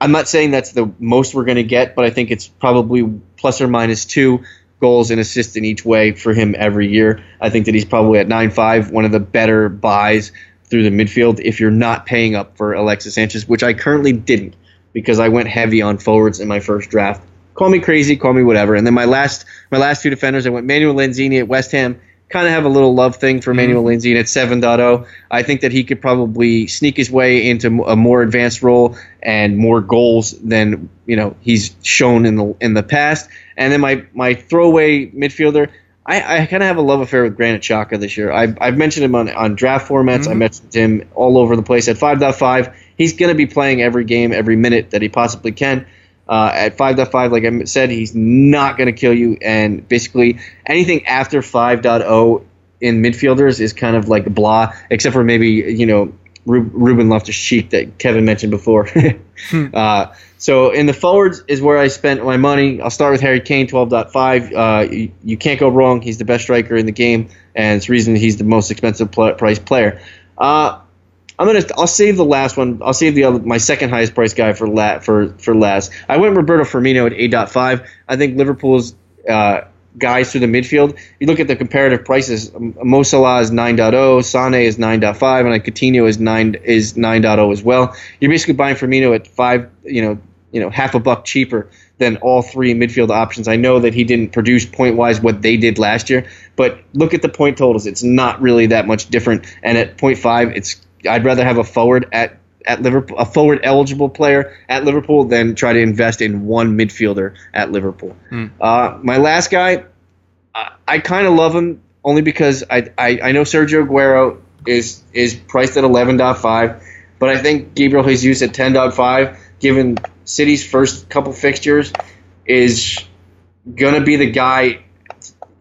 I'm not saying that's the most we're going to get, but I think it's probably plus or minus two goals and assists in each way for him every year. I think that he's probably at nine five, one of the better buys through the midfield if you're not paying up for Alexis Sanchez, which I currently didn't. Because I went heavy on forwards in my first draft. Call me crazy, call me whatever. And then my last my last two defenders, I went Manuel Lanzini at West Ham. Kind of have a little love thing for Manuel mm-hmm. Lanzini at 7.0. I think that he could probably sneak his way into a more advanced role and more goals than you know he's shown in the in the past. And then my my throwaway midfielder, I, I kind of have a love affair with Granit Xhaka this year. I've, I've mentioned him on, on draft formats. I mm-hmm. mentioned him all over the place at 5.5. He's going to be playing every game, every minute that he possibly can. Uh, at 5.5, like I said, he's not going to kill you. And basically, anything after 5.0 in midfielders is kind of like blah, except for maybe, you know, Ru- Ruben Loftus Cheek that Kevin mentioned before. uh, so in the forwards is where I spent my money. I'll start with Harry Kane, 12.5. Uh, you, you can't go wrong. He's the best striker in the game, and it's the reason he's the most expensive pl- price player. Uh, I'm gonna. I'll save the last one. I'll save the other, my second highest price guy for la, for for last. I went Roberto Firmino at 8.5. I think Liverpool's uh, guys through the midfield. You look at the comparative prices. Mo Salah is 9.0, Sane is 9.5, and like Coutinho is nine is 9.0 as well. You're basically buying Firmino at five. You know, you know, half a buck cheaper than all three midfield options. I know that he didn't produce point wise what they did last year, but look at the point totals. It's not really that much different. And at point five, it's I'd rather have a forward at at Liverpool, a forward eligible player at Liverpool, than try to invest in one midfielder at Liverpool. Uh, my last guy, I, I kind of love him only because I, I I know Sergio Aguero is is priced at 11.5, but I think Gabriel Jesus at 10.5, given City's first couple fixtures, is gonna be the guy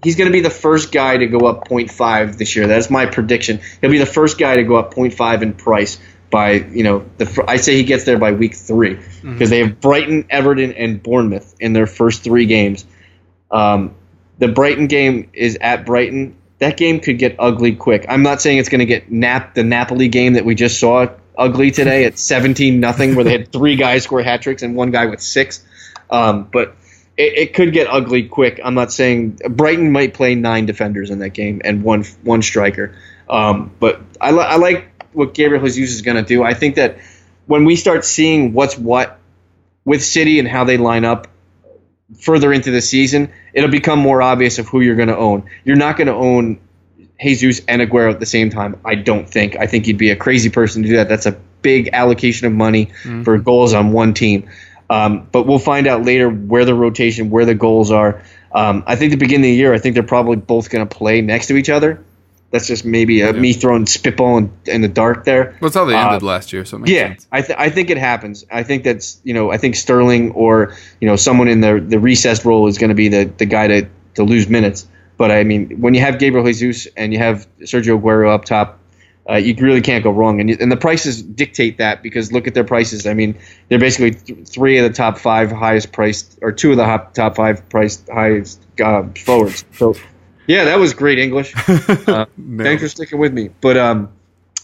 he's going to be the first guy to go up 0.5 this year. That's my prediction. He'll be the first guy to go up 0.5 in price by you know the I say he gets there by week three because they have Brighton, Everton, and Bournemouth in their first three games. Um, the Brighton game is at Brighton. That game could get ugly quick. I'm not saying it's going to get nap the Napoli game that we just saw ugly today at 17 nothing, where they had three guys score hat tricks and one guy with six. Um, but it, it could get ugly quick. I'm not saying Brighton might play nine defenders in that game and one one striker. Um, but I, li- I like what Gabriel Jesus is going to do. I think that when we start seeing what's what with City and how they line up further into the season, it'll become more obvious of who you're going to own. You're not going to own Jesus and Aguero at the same time. I don't think. I think you'd be a crazy person to do that. That's a big allocation of money for goals on one team. Um, but we'll find out later where the rotation, where the goals are. Um, I think the beginning of the year, I think they're probably both going to play next to each other. That's just maybe uh me throwing spitball in, in the dark there. That's how they Uh, ended last year, so it makes Yeah, sense. I, th- I think it happens. I think that's you know I think Sterling or you know someone in the the recessed role is going to be the the guy to to lose minutes. But I mean, when you have Gabriel Jesus and you have Sergio Aguero up top, uh, you really can't go wrong. And and the prices dictate that because look at their prices. I mean, they're basically th- three of the top five highest priced, or two of the hop, top five priced highest uh, forwards. So, yeah, that was great English. Uh, thanks for sticking with me. But um,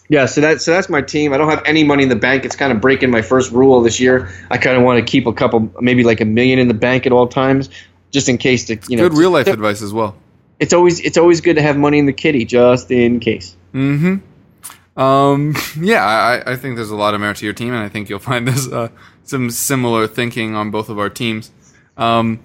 yeah, so that so that's my team. I don't have any money in the bank. It's kind of breaking my first rule this year. I kind of want to keep a couple, maybe like a million in the bank at all times, just in case. To you know, Good real life advice as well. It's always it's always good to have money in the kitty, just in case. Um, yeah, I, I think there's a lot of merit to your team, and I think you'll find there's uh, some similar thinking on both of our teams. Um,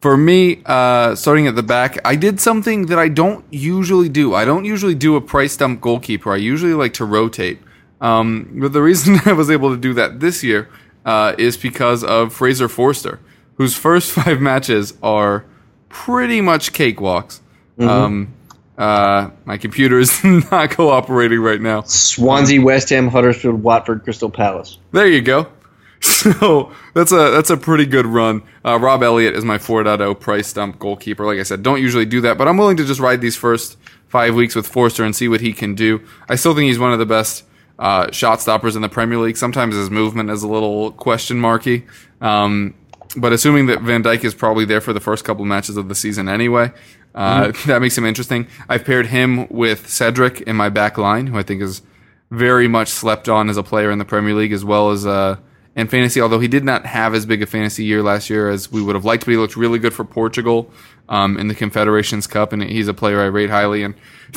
for me, uh, starting at the back, I did something that I don't usually do. I don't usually do a price dump goalkeeper. I usually like to rotate. Um, but the reason I was able to do that this year uh, is because of Fraser Forster, whose first five matches are pretty much cakewalks. Um, uh, my computer is not cooperating right now. Swansea, West Ham, Huddersfield, Watford, Crystal Palace. There you go. So that's a that's a pretty good run. Uh, Rob Elliott is my 4.0 price dump goalkeeper. Like I said, don't usually do that, but I'm willing to just ride these first five weeks with Forster and see what he can do. I still think he's one of the best uh, shot stoppers in the Premier League. Sometimes his movement is a little question marky, um, but assuming that Van Dijk is probably there for the first couple matches of the season anyway, uh, that makes him interesting. I've paired him with Cedric in my back line, who I think is very much slept on as a player in the Premier League as well as uh, in fantasy. Although he did not have as big a fantasy year last year as we would have liked, but he looked really good for Portugal um, in the Confederations Cup, and he's a player I rate highly and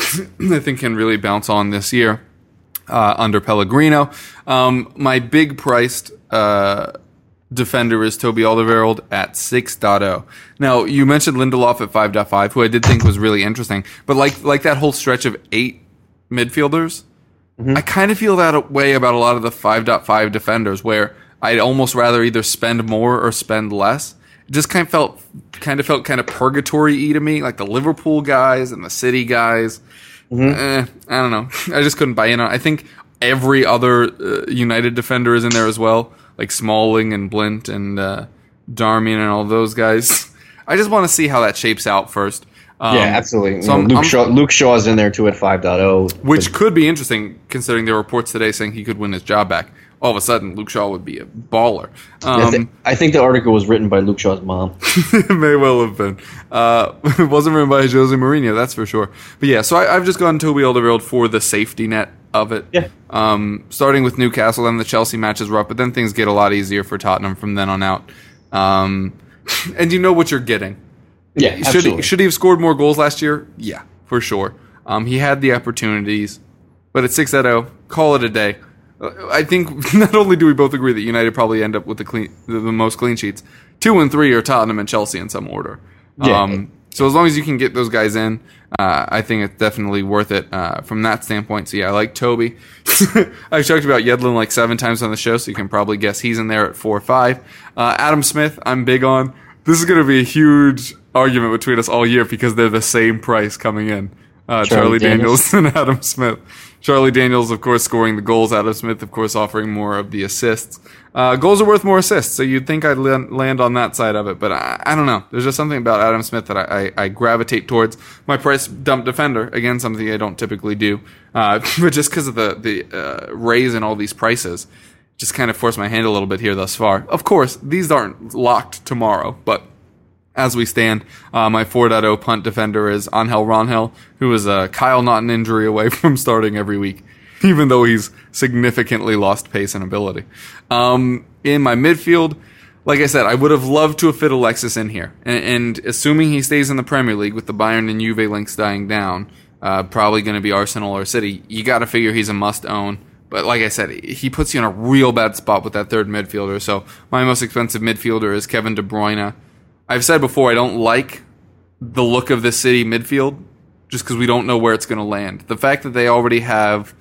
I think can really bounce on this year uh, under Pellegrino. Um, my big priced uh, defender is Toby Alderweireld at 6.0. Now, you mentioned Lindelof at 5.5, who I did think was really interesting, but like like that whole stretch of eight midfielders, I kind of feel that way about a lot of the 5.5 defenders where I'd almost rather either spend more or spend less. It just kind of felt kind of felt kind of purgatory-y to me, like the Liverpool guys and the City guys. Eh, I don't know. I just couldn't buy in on. I think every other uh, United defender is in there as well, like Smalling and Blind and uh, Darmian and all those guys. I just want to see how that shapes out first. Um, yeah, absolutely. So You know, I'm- Luke, I'm- Shaw, Luke Shaw's in there too at 5.0. which could be interesting considering there were reports today saying he could win his job back. All of a sudden, Luke Shaw would be a baller. I, Um, thi- I think the article was written by Luke Shaw's mom. it may well have been. Uh, it wasn't written by Jose Mourinho, that's for sure. But yeah, so I, I've just gone Toby Alderweireld for the safety net of it. Yeah. Um, starting with Newcastle, then the Chelsea matches were up, but then things get a lot easier for Tottenham from then on out. Um, and you know what you're getting. Yeah, Should absolutely. he, should he have scored more goals last year? Yeah, for sure. Um, he had the opportunities, but at 6 0, call it a day. Uh, I think not only do we both agree that United probably end up with the clean, the, the most clean sheets, two and three are Tottenham and Chelsea in some order. Yeah. Um, so as long as you can get those guys in, uh, I think it's definitely worth it uh, from that standpoint. So yeah, I like Toby. I've talked about Yedlin like seven times on the show, so you can probably guess he's in there at four or five. Uh, Adam Smith, I'm big on. This is going to be a huge argument between us all year because they're the same price coming in. Uh, Charlie, Charlie Daniels. and Adam Smith. Charlie Daniels, of course, scoring the goals. Adam Smith, of course, offering more of the assists. Uh, goals are worth more assists, so you'd think I'd land, on that side of it, but I, I don't know. There's just something about Adam Smith that I, I, I gravitate towards. My price dump defender, again, something I don't typically do, uh, but just because of the the uh, raise in all these prices, just kind of forced my hand a little bit here thus far. Of course, these aren't locked tomorrow, but as we stand, uh, my 4.0 punt defender is Angel Rangel, who is a Kyle Naughton injury away from starting every week, even though he's significantly lost pace and ability. Um, in my midfield, like I said, I would have loved to have fit Alexis in here. And, and assuming he stays in the Premier League with the Bayern and Juve links dying down, uh, probably going to be Arsenal or City, you got to figure he's a must own. But like I said, he puts you in a real bad spot with that third midfielder. So my most expensive midfielder is Kevin De Bruyne. I've said before I don't like the look of this city midfield just because we don't know where it's going to land. The fact that they already have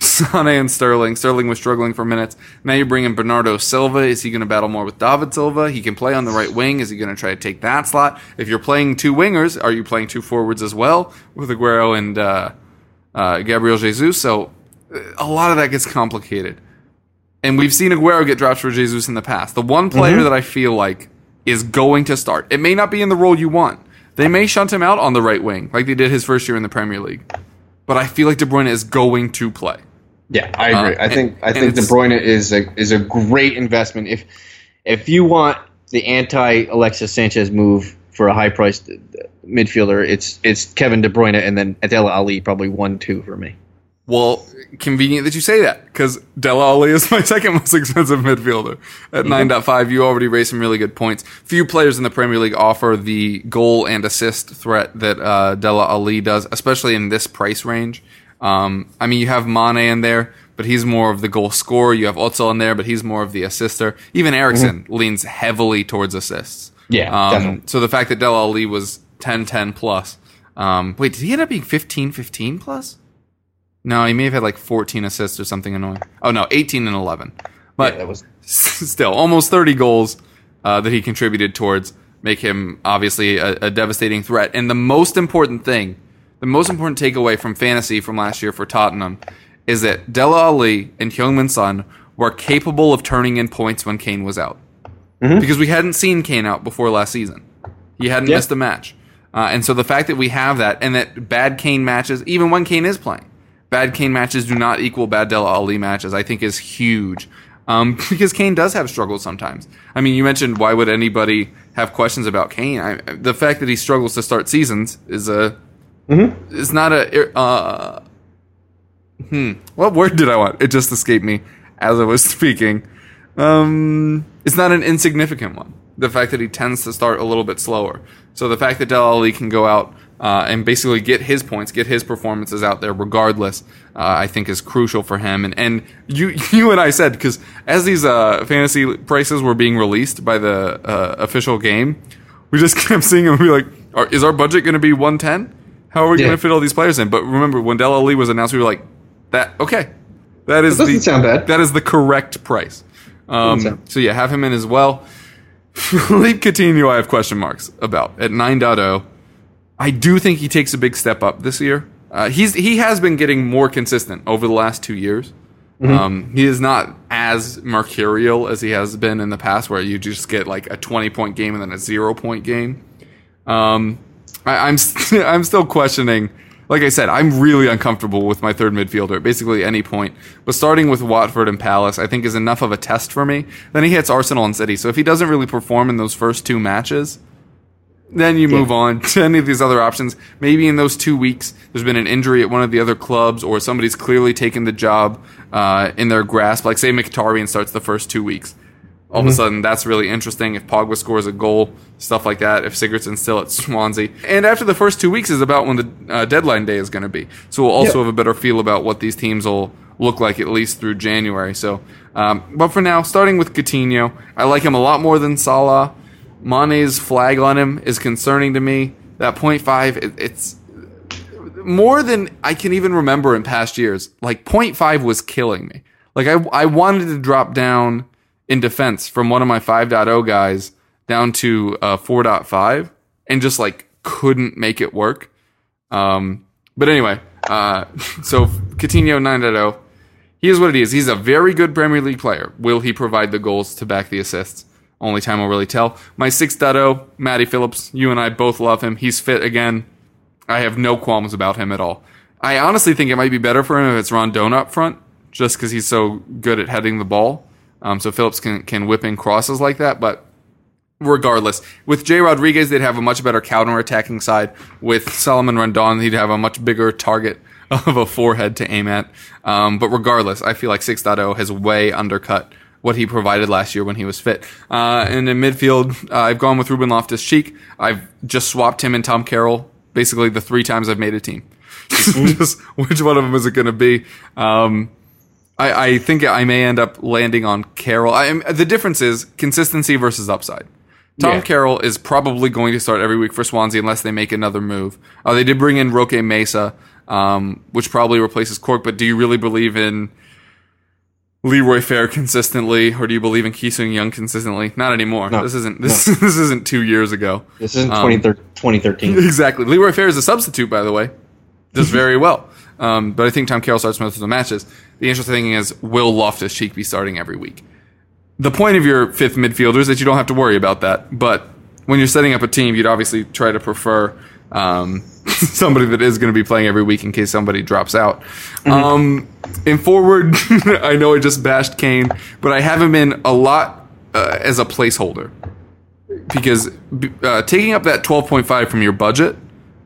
Sane and Sterling. Sterling was struggling for minutes. Now you bring in Bernardo Silva. Is he going to battle more with David Silva? He can play on the right wing. Is he going to try to take that slot? If you're playing two wingers, are you playing two forwards as well with Aguero and uh, uh, Gabriel Jesus? So a lot of that gets complicated. And we've seen Aguero get dropped for Jesus in the past. The one player that I feel like is going to start. It may not be in the role you want. They may shunt him out on the right wing, like they did his first year in the Premier League. But I feel like De Bruyne is going to play. Yeah, I agree. Uh, I think I think De Bruyne is a is a great investment. If if you want the anti Alexis Sanchez move for a high priced midfielder, it's it's Kevin De Bruyne and then Adela Ali probably one two for me. Well, convenient that you say that because Dele Alli is my second most expensive midfielder at 9.5. You already raised some really good points. Few players in the Premier League offer the goal and assist threat that uh, Dele Alli does, especially in this price range. Um, I mean, you have Mane in there, but he's more of the goal scorer. You have Ozil in there, but he's more of the assister. Even Eriksen leans heavily towards assists. Yeah, Um, definitely. so the fact that Dele Alli was 10-10 plus. Um, wait, did he end up being 15-15 plus? No, he may have had like 14 assists or something annoying. Oh no, 18 and 11. But Yeah, that was still, almost 30 goals uh, that he contributed towards make him obviously a, a devastating threat. And the most important thing, the most important takeaway from fantasy from last year for Tottenham is that Dele Alli and Heung-Min Son were capable of turning in points when Kane was out. Because we hadn't seen Kane out before last season. He hadn't Yeah. missed a match. Uh, and so the fact that we have that and that bad Kane matches, even when Kane is playing, bad Kane matches do not equal bad Dele Alli matches, I think is huge. Um, because Kane does have struggles sometimes. I mean, you mentioned why would anybody have questions about Kane? I, the fact that he struggles to start seasons is a is not a uh, hmm. What word did I want? It just escaped me as I was speaking. Um, it's not an insignificant one. The fact that he tends to start a little bit slower. So the fact that Dele Alli can go out uh, and basically get his points, get his performances out there regardless, uh, I think is crucial for him. And, and you, you and I said, because as these uh, fantasy prices were being released by the uh, official game, we just kept seeing them and be like, are, is our budget going to be 110? How are we Yeah. going to fit all these players in? But remember, when Dele Alli was announced, we were like, that, okay. That is That doesn't the, sound bad. That is the correct price. Um, so yeah, have him in as well. Philippe Coutinho, I have question marks about at 9.0. I do think he takes a big step up this year. Uh, he's he has been getting more consistent over the last two years. Um, he is not as mercurial as he has been in the past, where you just get like a twenty point game and then a zero point game. Um, I, I'm st- I'm still questioning. Like I said, I'm really uncomfortable with my third midfielder at basically any point. But starting with Watford and Palace, I think is enough of a test for me. Then he hits Arsenal and City. So if he doesn't really perform in those first two matches, then you move on to any of these other options. Maybe in those two weeks, there's been an injury at one of the other clubs, or somebody's clearly taken the job uh, in their grasp. Like say Mkhitaryan starts the first two weeks. All of a sudden, that's really interesting. If Pogba scores a goal, stuff like that. If Sigurdsson's still at Swansea, and after the first two weeks is about when the uh, deadline day is going to be, so we'll also have a better feel about what these teams will look like at least through January. So, um, but for now, starting with Coutinho, I like him a lot more than Salah. Mane's flag on him is concerning to me. That 0.5, it, it's more than I can even remember in past years. Like 0.5 was killing me. Like I, I wanted to drop down in defense from one of my 5.0 guys down to uh, 4.5 and just like couldn't make it work. Um, but anyway, uh, so Coutinho 9.0, he is what it is. He's a very good Premier League player. Will he provide the goals to back the assists? Only time will really tell. My 6.0, Matty Phillips, you and I both love him. He's fit again. I have no qualms about him at all. I honestly think it might be better for him if it's Rondon up front, just because he's so good at heading the ball. Um, so Phillips can, can whip in crosses like that. But regardless, with Jay Rodriguez, they'd have a much better counter attacking side. With Salomon Rondon, he'd have a much bigger target of a forehead to aim at. Um, but regardless, I feel like 6.0 has way undercut what he provided last year when he was fit. Uh, and in midfield, uh, I've gone with Ruben Loftus Cheek. I've just swapped him and Tom Carroll basically the three times I've made a team. just which one of them is it going to be? Um, I, I think I may end up landing on Carroll. I the difference is consistency versus upside. Tom Yeah. Carroll is probably going to start every week for Swansea unless they make another move. Uh, they did bring in Roque Mesa, um, which probably replaces Cork, but do you really believe in Leroy Fer consistently, or do you believe in Ki Sung-yueng consistently? Not anymore. No. This isn't this this isn't two years ago. This isn't Um, 2013 2013. Exactly. Leroy Fer is a substitute, by the way. Does very well. Um, but I think Tom Carroll starts most of the matches. The interesting thing is, will Loftus Cheek be starting every week? The point of your fifth midfielder is that you don't have to worry about that. But when you're setting up a team, you'd obviously try to prefer um, somebody that is going to be playing every week in case somebody drops out. Um, in forward, I know I just bashed Kane, but I have him in a lot uh, as a placeholder because uh, taking up that 12.5 from your budget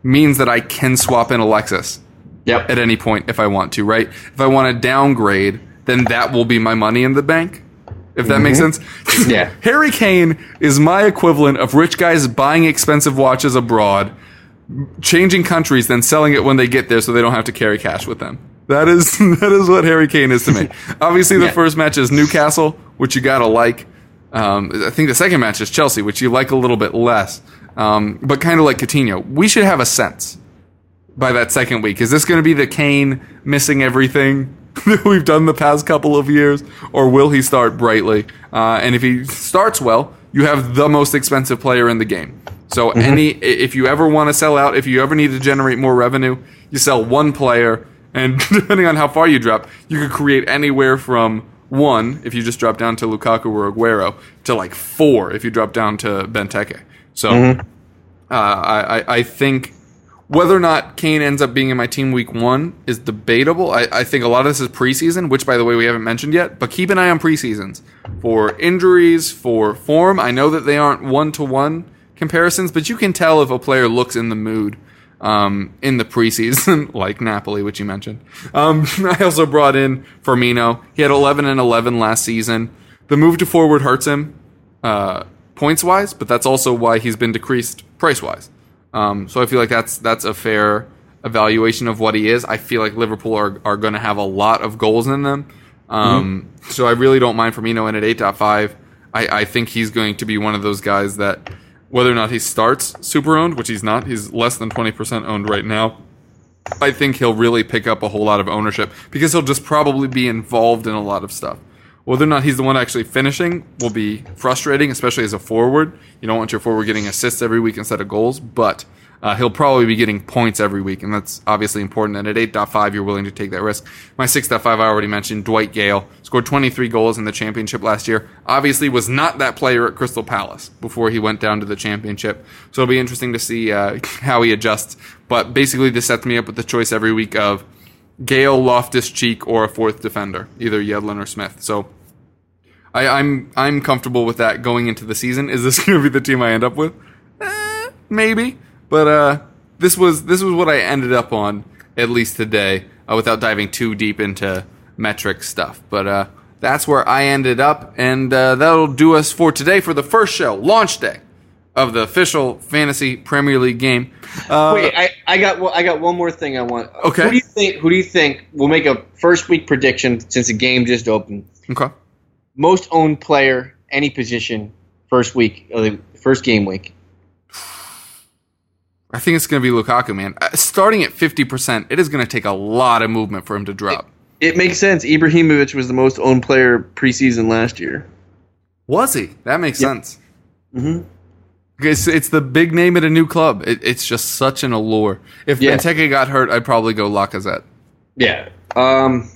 means that I can swap in Alexis Yep. at any point if I want to, right? If I want to downgrade, then that will be my money in the bank. If that makes sense. Yeah. Harry Kane is my equivalent of rich guys buying expensive watches abroad, changing countries, then selling it when they get there so they don't have to carry cash with them. That is that is what Harry Kane is to me. Obviously, the Yeah. first match is Newcastle, which you gotta like. Um, I think the second match is Chelsea, which you like a little bit less. Um, but kind of like Coutinho, we should have a sense by that second week. Is this going to be the Kane missing everything that we've done the past couple of years, or will he start brightly? Uh, and if he starts well, you have the most expensive player in the game. So any if you ever want to sell out, if you ever need to generate more revenue, you sell one player, and depending on how far you drop, you could create anywhere from one if you just drop down to Lukaku or Aguero to like four if you drop down to Benteke. So uh, I, I I think whether or not Kane ends up being in my team week one is debatable. I, I think a lot of this is preseason, which by the way we haven't mentioned yet. But keep an eye on preseasons for injuries, for form. I know that they aren't one to one comparisons, but you can tell if a player looks in the mood um, in the preseason, like Napoli, which you mentioned. Um, I also brought in Firmino. He had 11 and 11 last season. The move to forward hurts him uh, points wise, but that's also why he's been decreased price wise. Um, so I feel like that's that's a fair evaluation of what he is. I feel like Liverpool are, are going to have a lot of goals in them. Um, mm-hmm. So I really don't mind Firmino in at 8.5. I, I think he's going to be one of those guys that, whether or not he starts super owned, which he's not, he's less than 20% owned right now. I think he'll really pick up a whole lot of ownership because he'll just probably be involved in a lot of stuff. Whether or not he's the one actually finishing will be frustrating, especially as a forward. You don't want your forward getting assists every week instead of goals, but uh, he'll probably be getting points every week, and that's obviously important. And at 8.5, you're willing to take that risk. My 6.5, I already mentioned, Dwight Gayle scored 23 goals in the championship last year. Obviously, was not that player at Crystal Palace before he went down to the championship. So it'll be interesting to see uh, how he adjusts. But basically, this sets me up with the choice every week of Gayle, Loftus Cheek, or a fourth defender, either Yedlin or Smith. So I, am I'm, I'm comfortable with that going into the season. Is this going to be the team I end up with? Eh, maybe. But uh, this was this was what I ended up on at least today, uh, without diving too deep into metric stuff. But uh, that's where I ended up, and uh, that'll do us for today for the first show, launch day of the official fantasy Premier League game. Uh, Wait, I, I got I got one more thing I want. Okay. Who do you think? Who do you think will make a first week prediction since the game just opened? Okay. Most owned player, any position, first week, uh, first game week. I think it's going to be Lukaku, man. Uh, starting at 50%, it is going to take a lot of movement for him to drop. It, makes sense. Ibrahimovic was the most owned player preseason last year. Was he? That makes yep. sense. Mm-hmm. It's, it's the big name at a new club. It, it's just such an allure. If yeah. Benteke got hurt, I'd probably go Lacazette. Yeah. Um,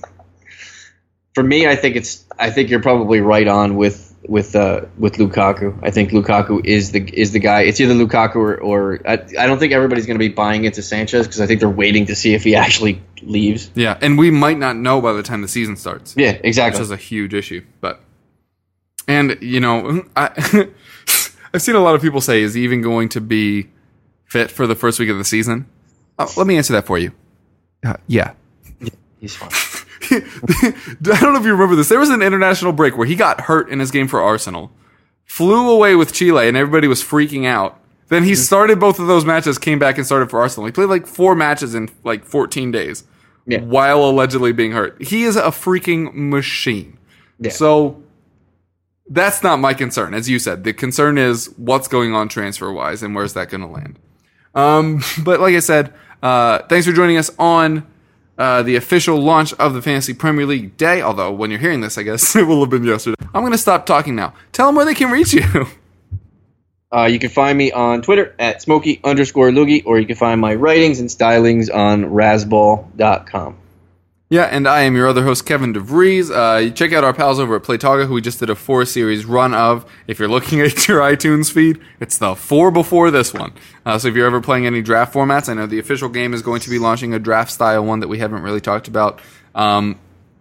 for me, I think it's. I think you're probably right on with with uh, with Lukaku. I think Lukaku is the is the guy. It's either Lukaku or, or I, I don't think everybody's going to be buying into Sanchez because I think they're waiting to see if he actually leaves. Yeah, and we might not know by the time the season starts. Yeah, exactly. Which is a huge issue. But and you know, I I've seen a lot of people say is he even going to be fit for the first week of the season. Uh, let me answer that for you. Uh, yeah. yeah, he's fine. I don't know if you remember this. There was an international break where he got hurt in his game for Arsenal, flew away with Chile, and everybody was freaking out. Then he mm-hmm. started both of those matches, came back and started for Arsenal. He played like four matches in like 14 days yeah. while allegedly being hurt. He is a freaking machine. Yeah. So that's not my concern. As you said, the concern is what's going on transfer wise and where's that going to land. Um, but like I said, uh, thanks for joining us on uh, the official launch of the Fantasy Premier League day. Although, when you're hearing this, I guess it will have been yesterday. I'm going to stop talking now. Tell them where they can reach you. Uh, you can find me on Twitter at Smokey underscore Loogie, or you can find my writings and stylings on Razzball.com. Yeah, and I am your other host, Kevin DeVries. Uh, check out our pals over at Playtoga, who we just did a four series run of. If you're looking at your iTunes feed, it's the four before this one. Uh, so if you're ever playing any draft formats, I know the official game is going to be launching a draft style one that we haven't really talked about. Um,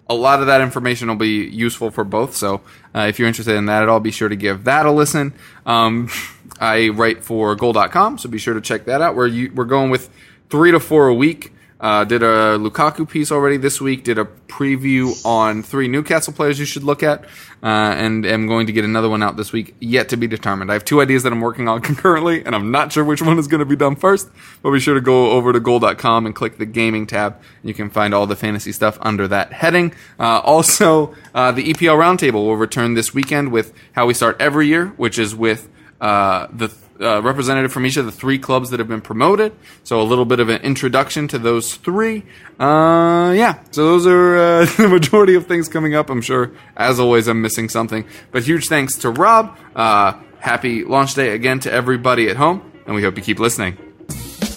a lot of that information will be useful for both. So uh, if you're interested in that at all, be sure to give that a listen. Um, I write for goal.com, so be sure to check that out. We're, we're going with three to four a week. Uh, did a Lukaku piece already this week. Did a preview on three Newcastle players you should look at, uh, and am going to get another one out this week. Yet to be determined. I have two ideas that I'm working on concurrently, and I'm not sure which one is going to be done first. But be sure to go over to goal.com and click the gaming tab. And you can find all the fantasy stuff under that heading. Uh, also, uh, the EPL Roundtable will return this weekend with how we start every year, which is with uh, the uh, representative from each of the three clubs that have been promoted. So a little bit of an introduction to those three. Uh, yeah, so those are uh, the majority of things coming up. I'm sure, as always, I'm missing something. But huge thanks to Rob. Uh, happy launch day again to everybody at home, and we hope you keep listening.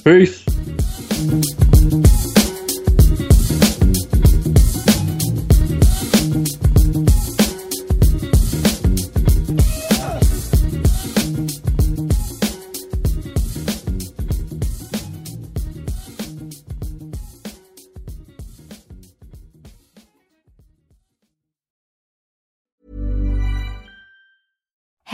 Peace.